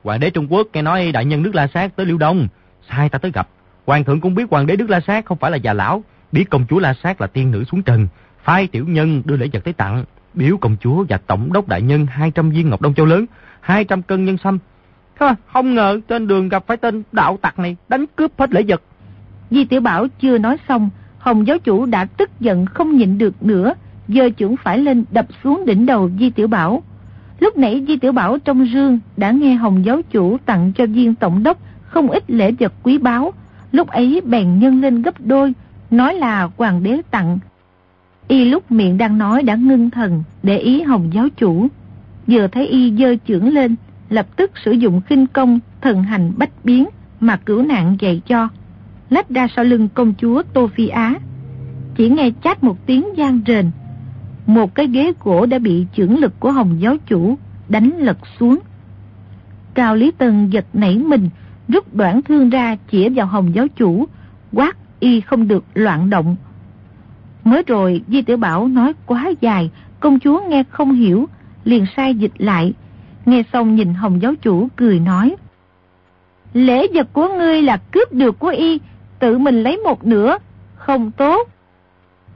Hoàng đế Trung Quốc nghe nói đại nhân nước La Sát tới Liêu Đông, sai ta tới gặp. Hoàng thượng cũng biết hoàng đế nước La Sát không phải là già lão, biết công chúa La Sát là tiên nữ xuống trần, hai tiểu nhân đưa lễ vật tới tặng, biểu công chúa và tổng đốc đại nhân 200 viên ngọc đông châu lớn, 200 cân nhân sâm. Không ngờ trên đường gặp phải tên đạo tặc này đánh cướp hết lễ vật. Di Tiểu Bảo chưa nói xong, Hồng giáo chủ đã tức giận không nhịn được nữa, giơ trưởng phải lên đập xuống đỉnh đầu Di Tiểu Bảo. Lúc nãy Di Tiểu Bảo trong rương đã nghe Hồng giáo chủ tặng cho viên tổng đốc không ít lễ vật quý báu, lúc ấy bèn nhân lên gấp đôi, nói là hoàng đế tặng. Y lúc miệng đang nói đã ngưng thần, để ý Hồng giáo chủ. Vừa thấy Y dơ trưởng lên, lập tức sử dụng khinh công thần hành bách biến mà cửu nạn dạy cho. Lách ra sau lưng công chúa Tô Phi Á. Chỉ nghe chát một tiếng gian rền. Một cái ghế gỗ đã bị trưởng lực của Hồng giáo chủ đánh lật xuống. Cao Lý Tân giật nảy mình, rút đoạn thương ra chĩa vào Hồng giáo chủ, quát y không được loạn động. Mới rồi Di Tiểu Bảo nói quá dài, công chúa nghe không hiểu, liền sai dịch lại. Nghe xong nhìn Hồng giáo chủ cười nói. Lễ vật của ngươi là cướp được của y, tự mình lấy một nửa, không tốt.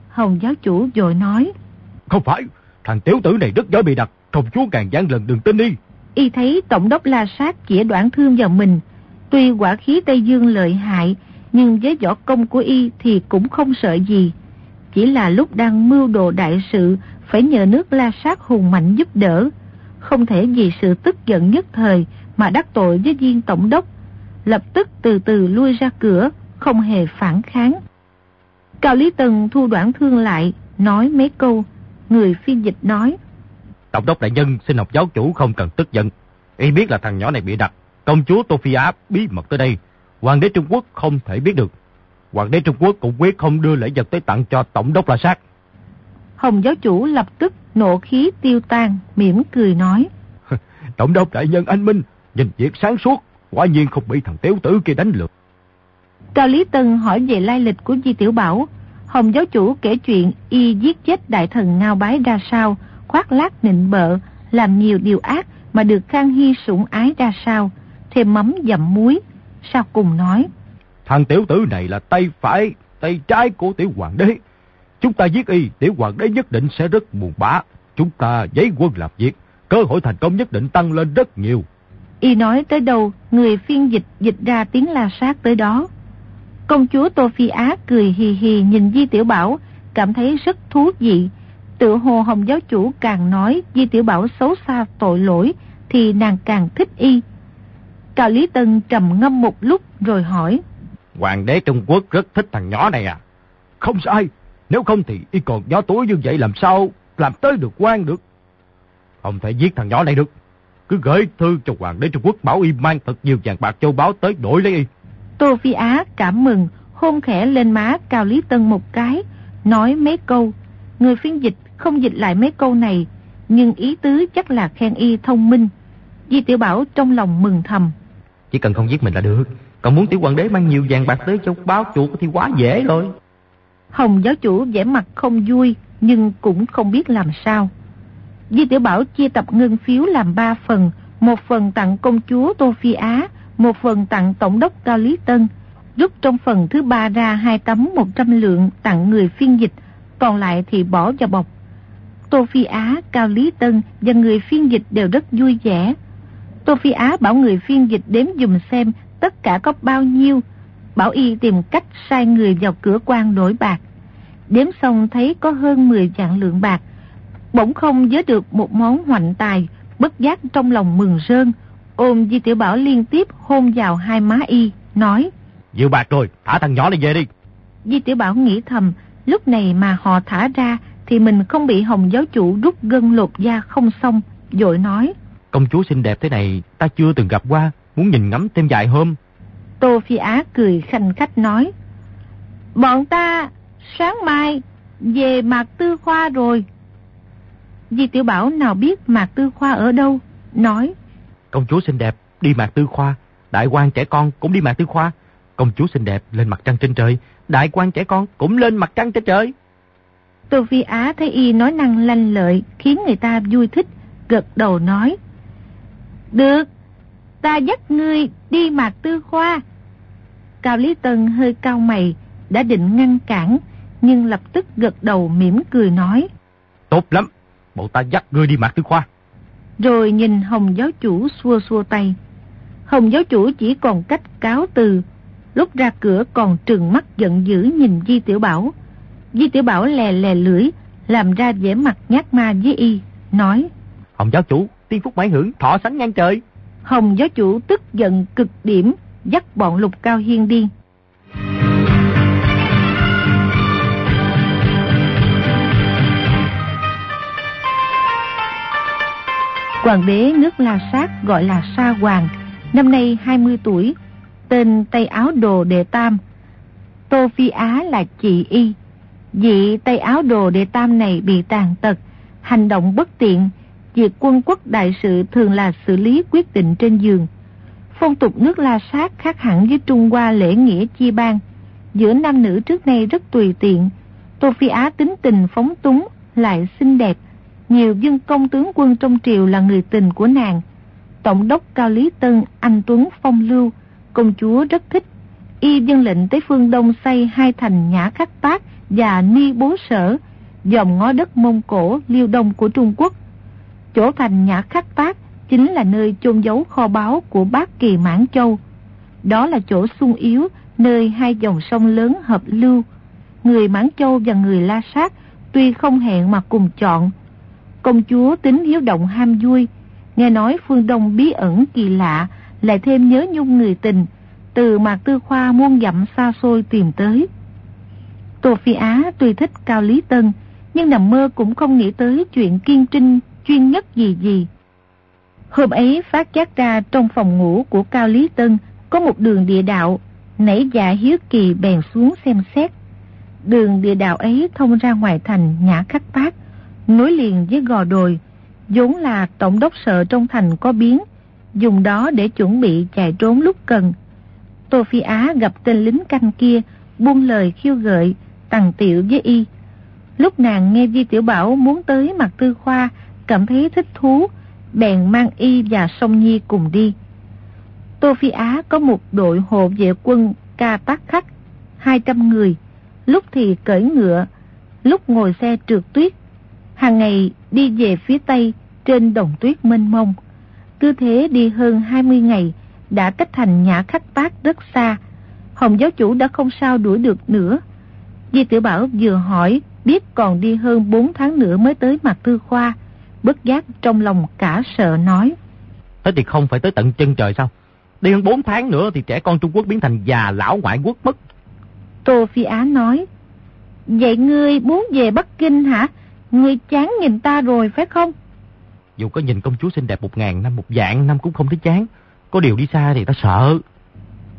Hồng giáo chủ rồi nói. Không phải, thằng tiểu tử này rất giỏi bị đặt, công chúa càng gian lần đừng tin đi. Y thấy tổng đốc la sát chĩa đoạn thương vào mình, tuy quả khí Tây Dương lợi hại, nhưng với võ công của y thì cũng không sợ gì. Chỉ là lúc đang mưu đồ đại sự, phải nhờ nước la sát hùng mạnh giúp đỡ. Không thể vì sự tức giận nhất thời mà đắc tội với viên tổng đốc. Lập tức từ từ lui ra cửa, không hề phản kháng. Cao Lý Tần thu đoạn thương lại, nói mấy câu. Người phiên dịch nói. Tổng đốc đại nhân xin học giáo chủ không cần tức giận. Y biết là thằng nhỏ này bị đặt. Công chúa Tô Phi Á bí mật tới đây. Hoàng đế Trung Quốc không thể biết được. Hoàng đế Trung Quốc cũng quyết không đưa lễ vật tới tặng cho tổng đốc La Sát. Hồng giáo chủ lập tức nộ khí tiêu tan, mỉm cười nói. tổng đốc đại nhân anh Minh, nhìn việc sáng suốt, quả nhiên không bị thằng tiểu tử kia đánh lượt. Cao Lý Tân hỏi về lai lịch của Di Tiểu Bảo. Hồng giáo chủ kể chuyện y giết chết đại thần Ngao Bái ra sao, khoác lác nịnh bợ, làm nhiều điều ác mà được Khang Hy sủng ái ra sao, thêm mắm dặm muối. Sau cùng nói. Thằng tiểu tử này là tay phải, tay trái của tiểu hoàng đế. Chúng ta giết y, tiểu hoàng đế nhất định sẽ rất buồn bã. Chúng ta giấy quân làm việc, cơ hội thành công nhất định tăng lên rất nhiều. Y nói tới đâu, người phiên dịch dịch ra tiếng la sát tới đó. Công chúa Tô Phi Á cười hì hì nhìn Di Tiểu Bảo, cảm thấy rất thú vị. Tự hồ Hồng giáo chủ càng nói Di Tiểu Bảo xấu xa tội lỗi, thì nàng càng thích y. Cao Lý Tân trầm ngâm một lúc rồi hỏi. Hoàng đế Trung Quốc rất thích thằng nhỏ này à? Không sai, nếu không thì y còn nhỏ tuổi như vậy làm sao làm tới được quan được. Không thể giết thằng nhỏ này được. Cứ gửi thư cho Hoàng đế Trung Quốc bảo y mang thật nhiều vàng bạc châu báu tới đổi lấy y. Tô Phi Á cảm mừng, hôn khẽ lên má Cao Lý Tân một cái, nói mấy câu. Người phiên dịch không dịch lại mấy câu này, nhưng ý tứ chắc là khen y thông minh. Di Tiểu Bảo trong lòng mừng thầm. Chỉ cần không giết mình là được. Còn muốn tiểu hoàng đế mang nhiều vàng bạc tới cho báo chủ thì quá dễ rồi. Hồng giáo chủ vẻ mặt không vui, nhưng cũng không biết làm sao. Di Tiểu Bảo chia tập ngân phiếu làm ba phần, một phần tặng công chúa Tô Phi Á, một phần tặng tổng đốc Cao Lý Tân, rút trong phần thứ ba ra hai tấm một trăm lượng tặng người phiên dịch, còn lại thì bỏ vào bọc. Tô Phi Á, Cao Lý Tân và người phiên dịch đều rất vui vẻ. Tô Phi Á bảo người phiên dịch đếm dùm xem tất cả có bao nhiêu, bảo y tìm cách sai người vào cửa quan đổi bạc. Đếm xong thấy có hơn 10 vạn lượng bạc, bỗng không nhớ được một món hoạnh tài, bất giác trong lòng mừng rơn, ôm Di Tiểu Bảo liên tiếp hôn vào hai má y, nói Dự bạc rồi, thả thằng nhỏ này về đi. Di Tiểu Bảo nghĩ thầm, lúc này mà họ thả ra thì mình không bị Hồng giáo chủ rút gân lột da không xong, dội nói Công chúa xinh đẹp thế này ta chưa từng gặp qua, muốn nhìn ngắm thêm vài hôm. Tô Phi Á cười khanh khách nói Bọn ta sáng mai về Mạc Tư Khoa rồi. Di Tiểu Bảo nào biết Mạc Tư Khoa ở đâu, nói Công chúa xinh đẹp đi Mạc Tư Khoa, đại quan trẻ con cũng đi Mạc Tư Khoa. Công chúa xinh đẹp lên mặt trăng trên trời, đại quan trẻ con cũng lên mặt trăng trên trời. Tô Phi Á thấy y nói năng lanh lợi, khiến người ta vui thích, gật đầu nói. Được, ta dắt ngươi đi Mạc Tư Khoa. Cao Lý Tân hơi cao mày, đã định ngăn cản, nhưng lập tức gật đầu mỉm cười nói. Tốt lắm, bộ ta dắt ngươi đi Mạc Tư Khoa. Rồi nhìn Hồng giáo chủ xua xua tay. Hồng giáo chủ chỉ còn cách cáo từ, lúc ra cửa còn trừng mắt giận dữ nhìn Di Tiểu Bảo. Di Tiểu Bảo lè lè lưỡi, làm ra vẻ mặt nhát ma với y, nói. Hồng giáo chủ, tiên phúc mãi hưởng, thọ sánh ngang trời. Hồng giáo chủ tức giận cực điểm, dắt bọn lục cao hiên đi. Hoàng đế nước La Sát gọi là Sa Hoàng, năm nay 20 tuổi, tên Tây Áo Đồ Đệ Tam. Tô Phi Á là chị y. Vị Tây Áo Đồ Đệ Tam này bị tàn tật, hành động bất tiện, việc quân quốc đại sự thường là xử lý quyết định trên giường. Phong tục nước La Sát khác hẳn với Trung Hoa lễ nghĩa chi bang Giữa nam nữ trước nay rất tùy tiện. Tô Phi Á tính tình phóng túng, lại xinh đẹp. Nhiều dân công tướng quân trong triều là người tình của nàng. Tổng đốc Cao Lý Tân, anh Tuấn Phong Lưu, công chúa rất thích. Y dân lệnh tới phương Đông xây hai thành Nhã Khắc Tác và Ni Bố Sở, dòng ngó đất Mông Cổ, Liêu Đông của Trung Quốc. Chỗ thành Nhã Khắc Tác chính là nơi chôn giấu kho báu của bác kỳ Mãn Châu. Đó là chỗ sung yếu, nơi hai dòng sông lớn hợp lưu. Người Mãn Châu và người La Sát tuy không hẹn mà cùng chọn. Công chúa tính hiếu động ham vui, nghe nói phương Đông bí ẩn kỳ lạ, lại thêm nhớ nhung người tình, từ Mạc Tư Khoa muôn dặm xa xôi tìm tới. Tô Phi Á tuy thích Cao Lý Tân, nhưng nằm mơ cũng không nghĩ tới chuyện kiên trinh, chuyên nhất gì gì. Hôm ấy phát giác ra trong phòng ngủ của Cao Lý Tân có một đường địa đạo, nảy dạ hiếu kỳ bèn xuống xem xét. Đường địa đạo ấy thông ra ngoài thành Nhã Khắc Bác, nối liền với gò đồi, vốn là tổng đốc sợ trong thành có biến, dùng đó để chuẩn bị chạy trốn lúc cần. Tô Phi Á gặp tên lính canh kia, buông lời khiêu gợi, tằng tiểu với y. Lúc nàng nghe Di Tiểu Bảo muốn tới mặt tư khoa, cảm thấy thích thú, bèn mang y và song nhi cùng đi. Tô Phi Á có một đội hộ vệ quân ca tác khách, 200 người, lúc thì cởi ngựa, lúc ngồi xe trượt tuyết. Hàng ngày đi về phía Tây trên đồng tuyết mênh mông. cứ thế đi hơn 20 ngày đã cách thành nhã khắc tác rất xa. Hồng giáo chủ đã không sao đuổi được nữa. Di tiểu Bảo vừa hỏi biết còn đi hơn 4 tháng nữa mới tới mặt tư khoa. Bất giác trong lòng cả sợ nói. Thế thì không phải tới tận chân trời sao? Đi hơn 4 tháng nữa thì trẻ con Trung Quốc biến thành già lão ngoại quốc mất. Tô Phi Á nói. Vậy ngươi muốn về Bắc Kinh hả? Ngươi chán nhìn ta rồi phải không? Dù có nhìn công chúa xinh đẹp một ngàn năm một dạng năm cũng không thấy chán. Có điều đi xa thì ta sợ.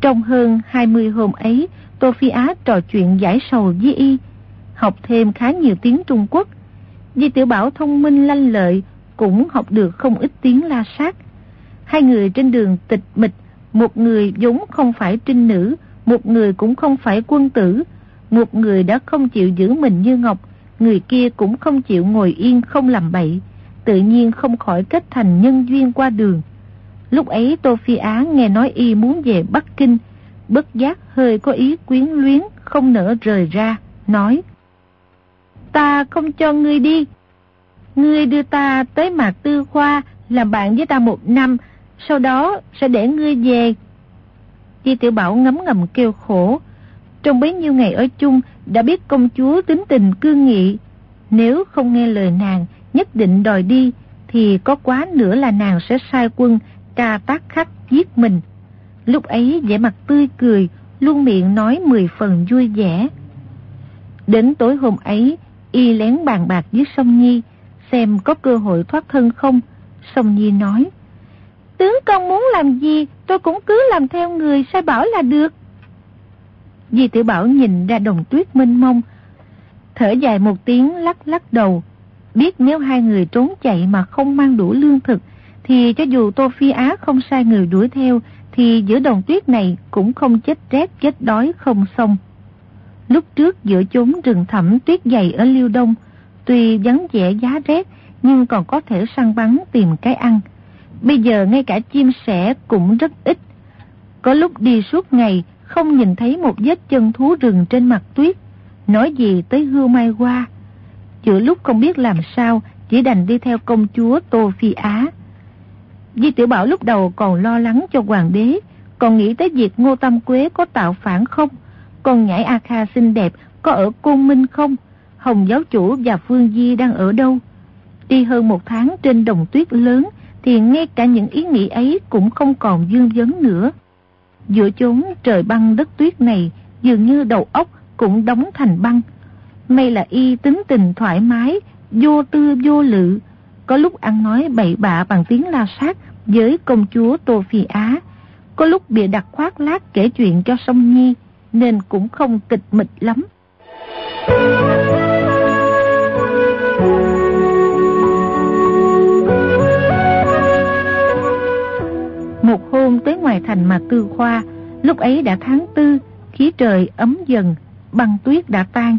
Trong hơn 20 hôm ấy, Tô Phi Á trò chuyện giải sầu với y, học thêm khá nhiều tiếng Trung Quốc. Di Tiểu Bảo thông minh lanh lợi, cũng học được không ít tiếng la sát. Hai người trên đường tịch mịch, một người vốn không phải trinh nữ, một người cũng không phải quân tử. Một người đã không chịu giữ mình như ngọc, người kia cũng không chịu ngồi yên không làm bậy, tự nhiên không khỏi kết thành nhân duyên qua đường. Lúc ấy Tô Phi Á nghe nói y muốn về Bắc Kinh, bất giác hơi có ý quyến luyến, không nỡ rời ra, nói Ta không cho ngươi đi. Ngươi đưa ta tới Mạc Tư Khoa, làm bạn với ta một năm, sau đó sẽ để ngươi về. Di Tiểu Bảo ngấm ngầm kêu khổ. Trong bấy nhiêu ngày ở chung, đã biết công chúa tính tình cương nghị. Nếu không nghe lời nàng, nhất định đòi đi, thì có quá nữa là nàng sẽ sai quân ca tác khắc giết mình. Lúc ấy vẻ mặt tươi cười, luôn miệng nói mười phần vui vẻ. Đến tối hôm ấy, y lén bàn bạc với Song Nhi, xem có cơ hội thoát thân không. Song Nhi nói, Tướng công muốn làm gì, tôi cũng cứ làm theo người sai bảo là được. Di tiểu Bảo nhìn ra đồng tuyết mênh mông, thở dài một tiếng lắc lắc đầu, biết nếu hai người trốn chạy mà không mang đủ lương thực, thì cho dù Tô Phi Á không sai người đuổi theo, thì giữa đồng tuyết này cũng không chết rét chết đói không xong. Lúc trước giữa chốn rừng thẳm tuyết dày ở Liêu Đông, tuy vắng vẻ giá rét nhưng còn có thể săn bắn tìm cái ăn. Bây giờ ngay cả chim sẻ cũng rất ít. Có lúc đi suốt ngày không nhìn thấy một vết chân thú rừng trên mặt tuyết, nói gì tới hưu mai qua. Giữa lúc không biết làm sao, chỉ đành đi theo công chúa Tô Phi Á. Di Tiểu Bảo lúc đầu còn lo lắng cho hoàng đế, còn nghĩ tới việc Ngô Tâm Quế có tạo phản không, con nhảy A Kha xinh đẹp có ở Côn Minh không, Hồng giáo chủ và Phương Di đang ở đâu. Đi hơn một tháng trên đồng tuyết lớn thì ngay cả những ý nghĩ ấy cũng không còn dương vấn nữa. Giữa chốn trời băng đất tuyết này dường như đầu óc cũng đóng thành băng. May là y tính tình thoải mái, vô tư vô lự, có lúc ăn nói bậy bạ bằng tiếng la sát với công chúa Tô Phi Á, có lúc bịa đặt khoác lác kể chuyện cho sông Nhi, nên cũng không tịch mịch lắm. Một hôm tới ngoài thành mà tư khoa, lúc ấy đã tháng tư, khí trời ấm dần, băng tuyết đã tan.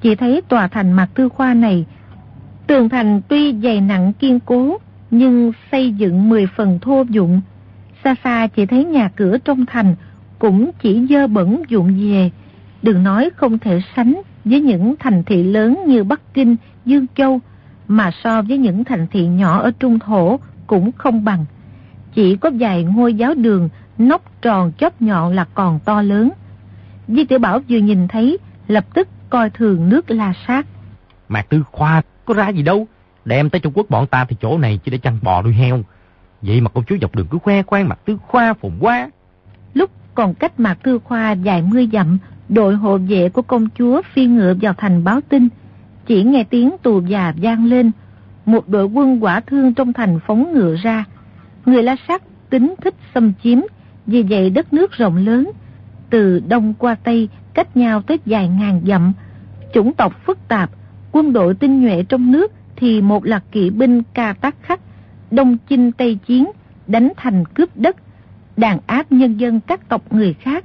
Chỉ thấy tòa thành mặt tư khoa này, tường thành tuy dày nặng kiên cố, nhưng xây dựng mười phần thô dụng. Xa xa chỉ thấy nhà cửa trong thành cũng chỉ dơ bẩn dụng về. Đừng nói không thể sánh với những thành thị lớn như Bắc Kinh, Dương Châu, mà so với những thành thị nhỏ ở Trung Thổ cũng không bằng. Chỉ có vài ngôi giáo đường, nóc tròn chóp nhọn là còn to lớn. Di Tiểu Bảo vừa nhìn thấy, lập tức coi thường nước la sát. Mạc Tư Khoa có ra gì đâu, đem tới Trung Quốc bọn ta thì chỗ này chỉ để chăn bò nuôi heo. Vậy mà công chúa dọc đường cứ khoe khoang Mạc Tư Khoa phùng quá. Lúc còn cách Mạc thư Khoa vài mươi dặm, đội hộ vệ của công chúa phi ngựa vào thành báo tin. Chỉ nghe tiếng tù già vang lên, một đội quân quả thương trong thành phóng ngựa ra. Người La sắc tính thích xâm chiếm, vì vậy đất nước rộng lớn, từ đông qua tây cách nhau tới vài ngàn dặm. Chủng tộc phức tạp, quân đội tinh nhuệ trong nước thì một là kỵ binh ca tác khắc, đông chinh tây chiến, đánh thành cướp đất, đàn áp nhân dân các tộc người khác.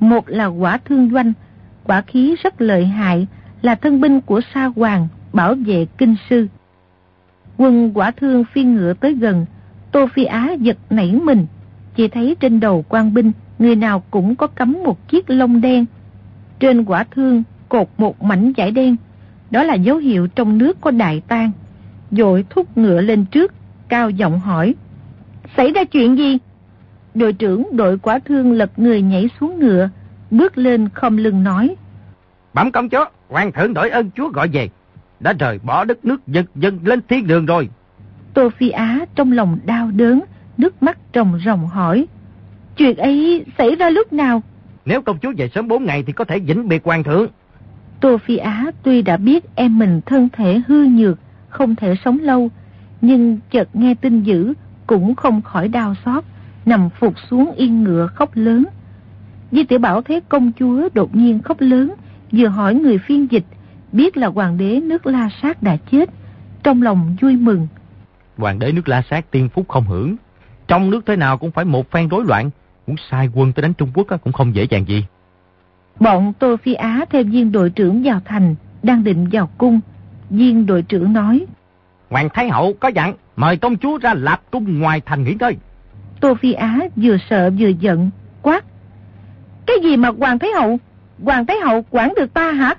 Một là quả thương doanh, quả khí rất lợi hại, là thân binh của sa hoàng, bảo vệ kinh sư. Quân quả thương phi ngựa tới gần, Tô Phi Á giật nảy mình, chỉ thấy trên đầu quan binh, người nào cũng có cắm một chiếc lông đen. Trên quả thương cột một mảnh vải đen, đó là dấu hiệu trong nước có đại tang. Dội thúc ngựa lên trước, cao giọng hỏi. Xảy ra chuyện gì? Đội trưởng đội quả thương lật người nhảy xuống ngựa, bước lên không lưng nói. Bẩm công chúa, hoàng thượng đổi ơn chúa gọi về. Đã rời bỏ đất nước dân dân lên thiên đường rồi. Tô Phi Á trong lòng đau đớn, nước mắt trồng ròng hỏi. Chuyện ấy xảy ra lúc nào? Nếu công chúa về sớm 4 ngày thì có thể vĩnh biệt hoàng thượng. Tô Phi Á tuy đã biết em mình thân thể hư nhược, không thể sống lâu, nhưng chợt nghe tin dữ cũng không khỏi đau xót, nằm phục xuống yên ngựa khóc lớn. Di tiểu Bảo thấy công chúa đột nhiên khóc lớn, vừa hỏi người phiên dịch, biết là hoàng đế nước La Sát đã chết, trong lòng vui mừng. Hoàng đế nước La Sát tiên phúc không hưởng, trong nước thế nào cũng phải một phen rối loạn, muốn sai quân tới đánh Trung Quốc cũng không dễ dàng gì. Bọn Tô Phi Á theo viên đội trưởng vào thành, đang định vào cung. Viên đội trưởng nói. Hoàng Thái Hậu có dặn, mời công chúa ra lạp cung ngoài thành nghỉ ngơi. Tô Phi Á vừa sợ vừa giận, quát. Cái gì mà Hoàng Thái Hậu? Hoàng Thái Hậu quản được ta hả?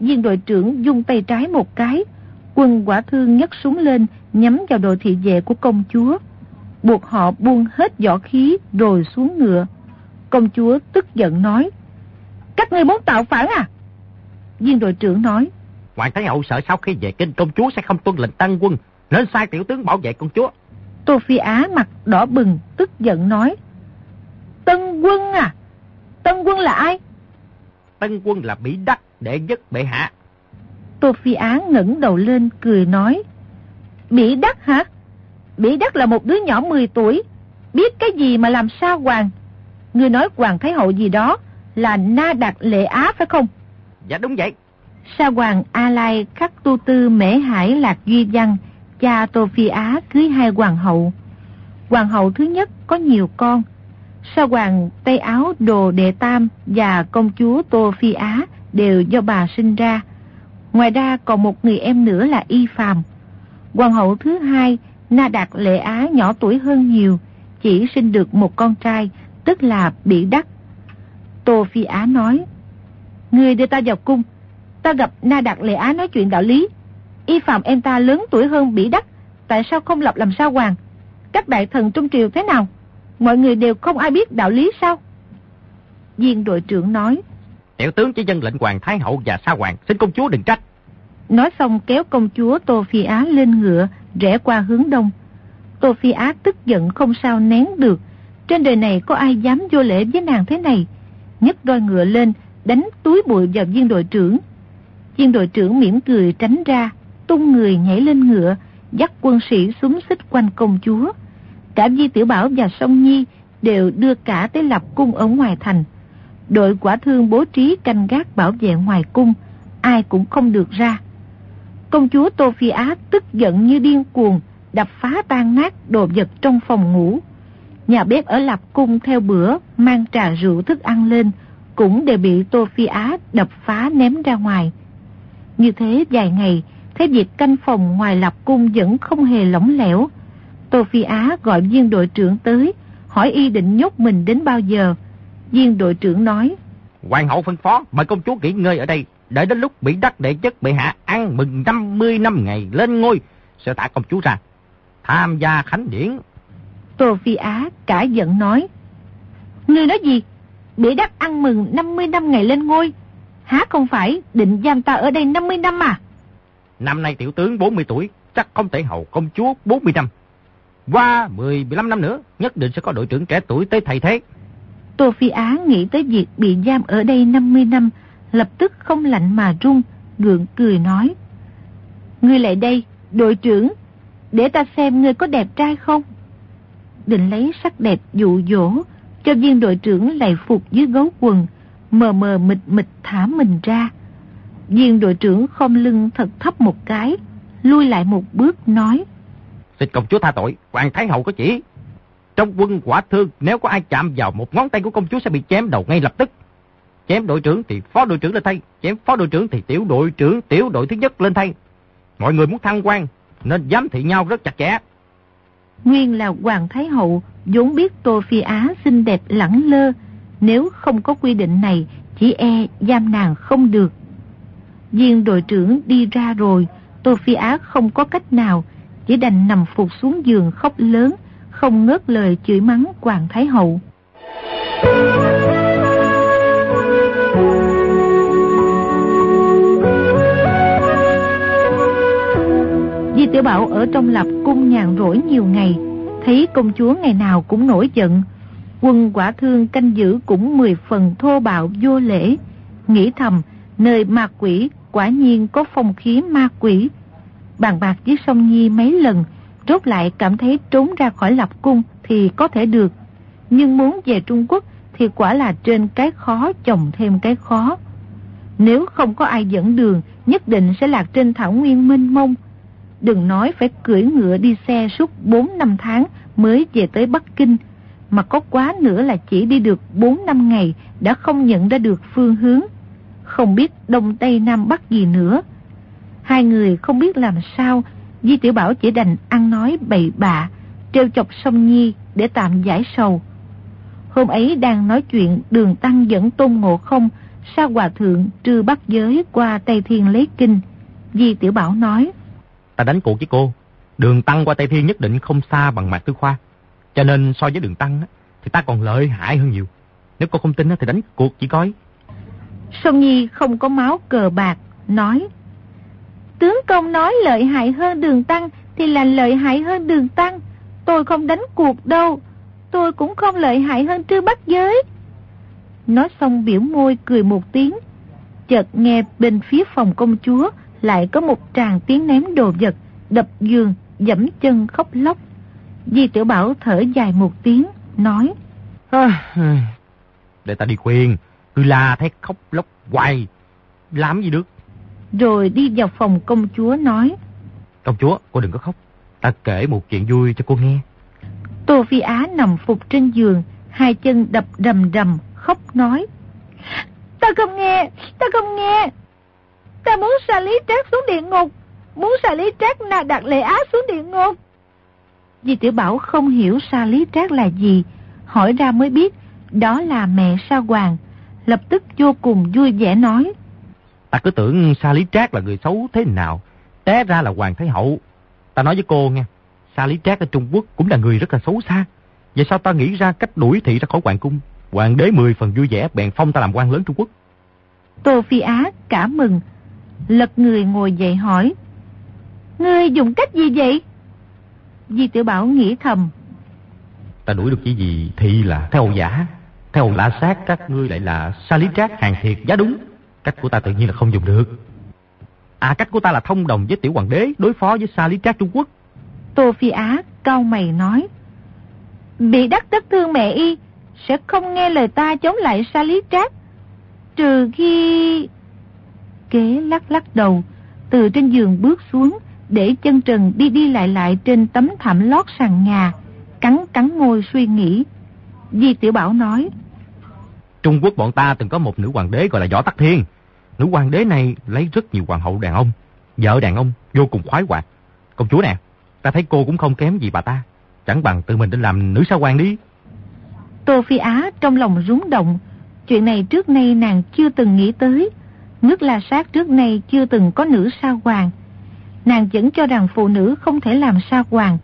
Viên đội trưởng dung tay trái một cái, quân quả thương nhấc súng lên, nhắm vào đội thị vệ của công chúa. Buộc họ buông hết võ khí rồi xuống ngựa. Công chúa tức giận nói. Các ngươi muốn tạo phản à? Viên đội trưởng nói. Hoàng Thái Hậu sợ sau khi về kinh công chúa sẽ không tuân lệnh tăng quân, nên sai tiểu tướng bảo vệ công chúa. Tô Phi Á mặt đỏ bừng, tức giận nói. Tân quân à? Tân quân là ai? Tân quân là Mỹ Đắc, đệ nhất bệ hạ. Tô Phi Á ngẩng đầu lên, cười nói. Mỹ Đắc hả? Mỹ Đắc là một đứa nhỏ 10 tuổi, biết cái gì mà làm sao hoàng. Ngươi nói Hoàng Thái Hậu gì đó là Na Đạt Lệ Á phải không? Dạ đúng vậy. Sa Hoàng A Lai khắc tu tư mễ hải lạc duy văn, cha Tô Phi Á cưới hai hoàng hậu. Hoàng hậu thứ nhất có nhiều con. Sa Hoàng Tây Áo Đồ Đệ Tam và công chúa Tô Phi Á đều do bà sinh ra. Ngoài ra còn một người em nữa là Y Phàm. Hoàng hậu thứ hai, Na Đạt Lệ Á nhỏ tuổi hơn nhiều, chỉ sinh được một con trai, tức là Bỉ Đắc. Tô Phi Á nói, Người đưa ta vào cung, ta gặp Na Đạt Lệ Á nói chuyện đạo lý. Y Phạm em ta lớn tuổi hơn Bỉ Đắc, tại sao không lập làm sao hoàng? Các đại thần trong triều thế nào? Mọi người đều không ai biết đạo lý sao? Viên đội trưởng nói, Tiểu tướng chỉ dân lệnh hoàng thái hậu và sa hoàng, xin công chúa đừng trách. Nói xong kéo công chúa Tô Phi Á lên ngựa, rẽ qua hướng đông. Tô Phi Á tức giận không sao nén được. Trên đời này có ai dám vô lễ với nàng thế này? nhấc roi ngựa lên, đánh túi bụi vào viên đội trưởng. Viên đội trưởng mỉm cười tránh ra, tung người nhảy lên ngựa, dắt quân sĩ súng xích quanh công chúa. Cả Di Tiểu Bảo và Song Nhi đều đưa cả tới lập cung ở ngoài thành. Đội quả thương bố trí canh gác bảo vệ ngoài cung, ai cũng không được ra. Công chúa Tô Phi Á tức giận như điên cuồng, đập phá tan nát đồ vật trong phòng ngủ. Nhà bếp ở Lạp Cung theo bữa mang trà rượu thức ăn lên, cũng đều bị Tô Phi Á đập phá ném ra ngoài. Như thế vài ngày, thế việc canh phòng ngoài Lạp Cung vẫn không hề lỏng lẻo. Tô Phi Á gọi viên đội trưởng tới, hỏi y định nhốt mình đến bao giờ. Viên đội trưởng nói. Hoàng hậu phân phó, mời công chúa nghỉ ngơi ở đây, đợi đến lúc bị đắc đệ chất bệ hạ ăn mừng 50 năm ngày lên ngôi, sẽ thả công chúa ra, tham gia khánh điển. Tô Phi Á cả giận nói. Ngươi nói gì? Bị đắc ăn mừng 50 năm ngày lên ngôi, há không phải định giam ta ở đây 50 năm à? Năm nay tiểu tướng 40 tuổi, chắc không thể hầu công chúa 40 năm. Qua 10-15 năm nữa, nhất định sẽ có đội trưởng trẻ tuổi tới thay thế. Tô Phi Á nghĩ tới việc bị giam ở đây 50 năm, lập tức không lạnh mà run, gượng cười nói. Ngươi lại đây, đội trưởng, để ta xem ngươi có đẹp trai không? Định lấy sắc đẹp dụ dỗ, cho viên đội trưởng lại phục dưới gấu quần, mờ mờ mịt mịt thả mình ra. Viên đội trưởng không lưng thật thấp một cái, lui lại một bước nói. Xin công chúa tha tội, Hoàng Thái Hậu có chỉ. Trong quân quả thương, nếu có ai chạm vào một ngón tay của công chúa sẽ bị chém đầu ngay lập tức. Chém đội trưởng thì phó đội trưởng lên thay, chém phó đội trưởng thì tiểu đội trưởng, tiểu đội thứ nhất lên thay. Mọi người muốn thăng quan, nên giám thị nhau rất chặt chẽ. Nguyên là Hoàng Thái Hậu, vốn biết Tô Phi Á xinh đẹp lẳng lơ, nếu không có quy định này, chỉ e giam nàng không được. Viên đội trưởng đi ra rồi, Tô Phi Á không có cách nào, chỉ đành nằm phục xuống giường khóc lớn, không ngớt lời chửi mắng Hoàng Thái Hậu. Di Tiểu Bảo ở trong lập cung nhàn rỗi nhiều ngày, thấy công chúa ngày nào cũng nổi giận. Quân quả thương canh giữ cũng mười phần thô bạo vô lễ, nghĩ thầm nơi ma quỷ quả nhiên có phong khí ma quỷ. Bàn bạc với sông Nhi mấy lần, rốt lại cảm thấy trốn ra khỏi lập cung thì có thể được. Nhưng muốn về Trung Quốc thì quả là trên cái khó chồng thêm cái khó. Nếu không có ai dẫn đường, nhất định sẽ lạc trên thảo nguyên mênh mông. Đừng nói phải cưỡi ngựa đi xe suốt 4 năm tháng mới về tới Bắc Kinh, mà có quá nữa là chỉ đi được 4 năm ngày đã không nhận ra được phương hướng không biết đông tây nam bắc gì nữa. Hai người không biết làm sao, Di Tiểu Bảo chỉ đành ăn nói bậy bạ, trêu chọc sông Nhi để tạm giải sầu. Hôm ấy đang nói chuyện đường tăng dẫn tôn ngộ không, sa hòa thượng trừ bắt giới qua Tây Thiên lấy kinh. Di Tiểu Bảo nói, Ta đánh cuộc với cô, đường tăng qua Tây Thiên nhất định không xa bằng Mạc Tư Khoa. Cho nên so với đường tăng thì ta còn lợi hại hơn nhiều. Nếu cô không tin thì đánh cuộc chỉ coi. Sông Nhi không có máu cờ bạc, nói Tướng công nói lợi hại hơn đường tăng thì là lợi hại hơn đường tăng. Tôi không đánh cuộc đâu, tôi cũng không lợi hại hơn trư bắt giới. Nói xong biểu môi cười một tiếng, chợt nghe bên phía phòng công chúa lại có một tràng tiếng ném đồ vật, đập giường, dẫm chân khóc lóc. Di tiểu Bảo thở dài một tiếng, nói à, Để ta đi khuyên, cứ la thấy khóc lóc hoài. Làm gì được? Rồi đi vào phòng công chúa nói. Công chúa, cô đừng có khóc. Ta kể một chuyện vui cho cô nghe. Tô Phi Á nằm phục trên giường, hai chân đập rầm rầm, khóc nói. Ta không nghe, ta không nghe. Ta muốn xà lý trác xuống địa ngục, muốn xà lý trác nà đặt lệ á xuống địa ngục. Di tiểu Bảo không hiểu sa lý trác là gì, hỏi ra mới biết đó là mẹ sa hoàng lập tức vô cùng vui vẻ nói. Ta cứ tưởng Sa Lý Trác là người xấu thế nào, té ra là Hoàng Thái Hậu. Ta nói với cô nghe, Sa Lý Trác ở Trung Quốc cũng là người rất là xấu xa. Vậy sao ta nghĩ ra cách đuổi thị ra khỏi hoàng cung? Hoàng đế mười phần vui vẻ bèn phong ta làm quan lớn Trung Quốc. Tô Phi Á cả mừng, lật người ngồi dậy hỏi. Ngươi dùng cách gì vậy? Di Tiểu Bảo nghĩ thầm. Ta đuổi được chỉ gì thì là theo giả. Theo lạ sát các ngươi lại là sa lý trác hàng thiệt giá đúng. Cách của ta tự nhiên là không dùng được. À cách của ta là thông đồng với tiểu hoàng đế đối phó với sa lý trác Trung Quốc. Tô Phi Á cao mày nói. Bị đắc tất thương mẹ y sẽ không nghe lời ta chống lại sa lý trác. Trừ khi... Kế lắc lắc đầu, từ trên giường bước xuống, để chân trần đi đi lại lại trên tấm thảm lót sàn nhà, cắn cắn môi suy nghĩ. Di Tiểu Bảo nói. Trung Quốc bọn ta từng có một nữ hoàng đế gọi là Võ Tắc Thiên. Nữ hoàng đế này lấy rất nhiều hoàng hậu đàn ông, vợ đàn ông vô cùng khoái hoạt. Công chúa nè, ta thấy cô cũng không kém gì bà ta. Chẳng bằng tự mình đến làm nữ sao quan đi. Tô Phi Á trong lòng rúng động, chuyện này trước nay nàng chưa từng nghĩ tới. Nước La Sát trước nay chưa từng có nữ sao hoàng. Nàng vẫn cho rằng phụ nữ không thể làm sao hoàng.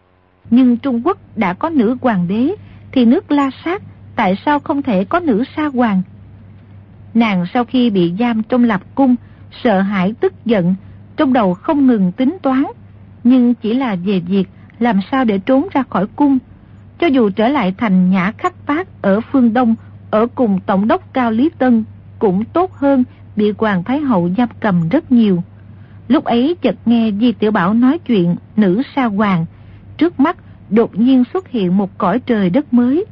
Nhưng Trung Quốc đã có nữ hoàng đế, thì nước La Sát tại sao không thể có nữ sa hoàng? Nàng sau khi bị giam trong lập cung, sợ hãi tức giận, trong đầu không ngừng tính toán, nhưng chỉ là về việc làm sao để trốn ra khỏi cung. Cho dù trở lại thành nhã khắc phát ở phương Đông, ở cùng Tổng đốc Cao Lý Tân, cũng tốt hơn bị Hoàng Thái Hậu giam cầm rất nhiều. Lúc ấy chợt nghe Di Tiểu Bảo nói chuyện nữ sa hoàng, trước mắt đột nhiên xuất hiện một cõi trời đất mới.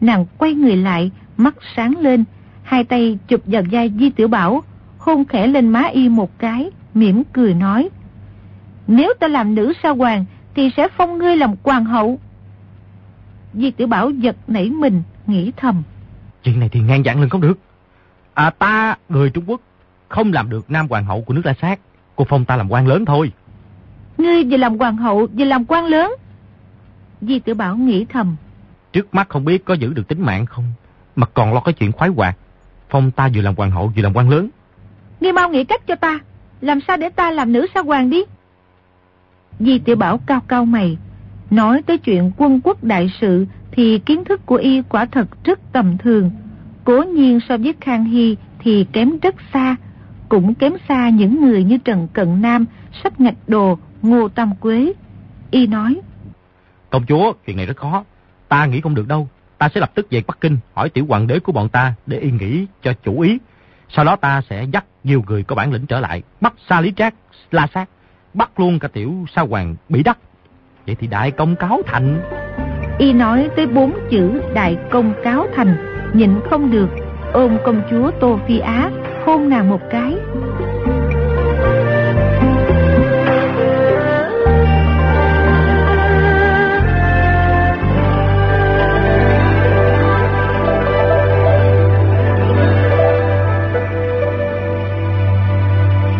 Nàng quay người lại, mắt sáng lên, hai tay chụp vào vai Di Tiểu Bảo, hôn khẽ lên má y một cái, mỉm cười nói. Nếu ta làm nữ sa hoàng, thì sẽ phong ngươi làm hoàng hậu. Di Tiểu Bảo giật nảy mình, nghĩ thầm. Chuyện này thì ngang dặn lên không được. À ta, người Trung Quốc, không làm được nam hoàng hậu của nước La Sát. Cô phong ta làm quan lớn thôi. Ngươi vừa làm hoàng hậu, vừa làm quan lớn. Di Tiểu Bảo nghĩ thầm. Trước mắt không biết có giữ được tính mạng không, mà còn lo cái chuyện khoái hoạt. Phong ta vừa làm hoàng hậu vừa làm quan lớn. Ngươi mau nghĩ cách cho ta, làm sao để ta làm nữ sa hoàng đi. Di Tiểu Bảo cao cao mày, nói tới chuyện quân quốc đại sự thì kiến thức của y quả thật rất tầm thường. Cố nhiên so với Khang Hy thì kém rất xa, cũng kém xa những người như Trần Cận Nam, Sách Ngạch Đồ, Ngô Tam Quế. Y nói, Công chúa, chuyện này rất khó. Ta nghĩ không được đâu. Ta sẽ lập tức về Bắc Kinh hỏi tiểu hoàng đế của bọn ta để y nghĩ cho chủ ý. Sau đó ta sẽ dắt nhiều người có bản lĩnh trở lại, bắt Sa Lý Trác, La Sát, bắt luôn cả tiểu Sa Hoàng bị đắc. Vậy thì đại công cáo thành. Y nói tới bốn chữ đại công cáo thành, nhịn không được, ôm công chúa Tô Phi Á, hôn nàng một cái.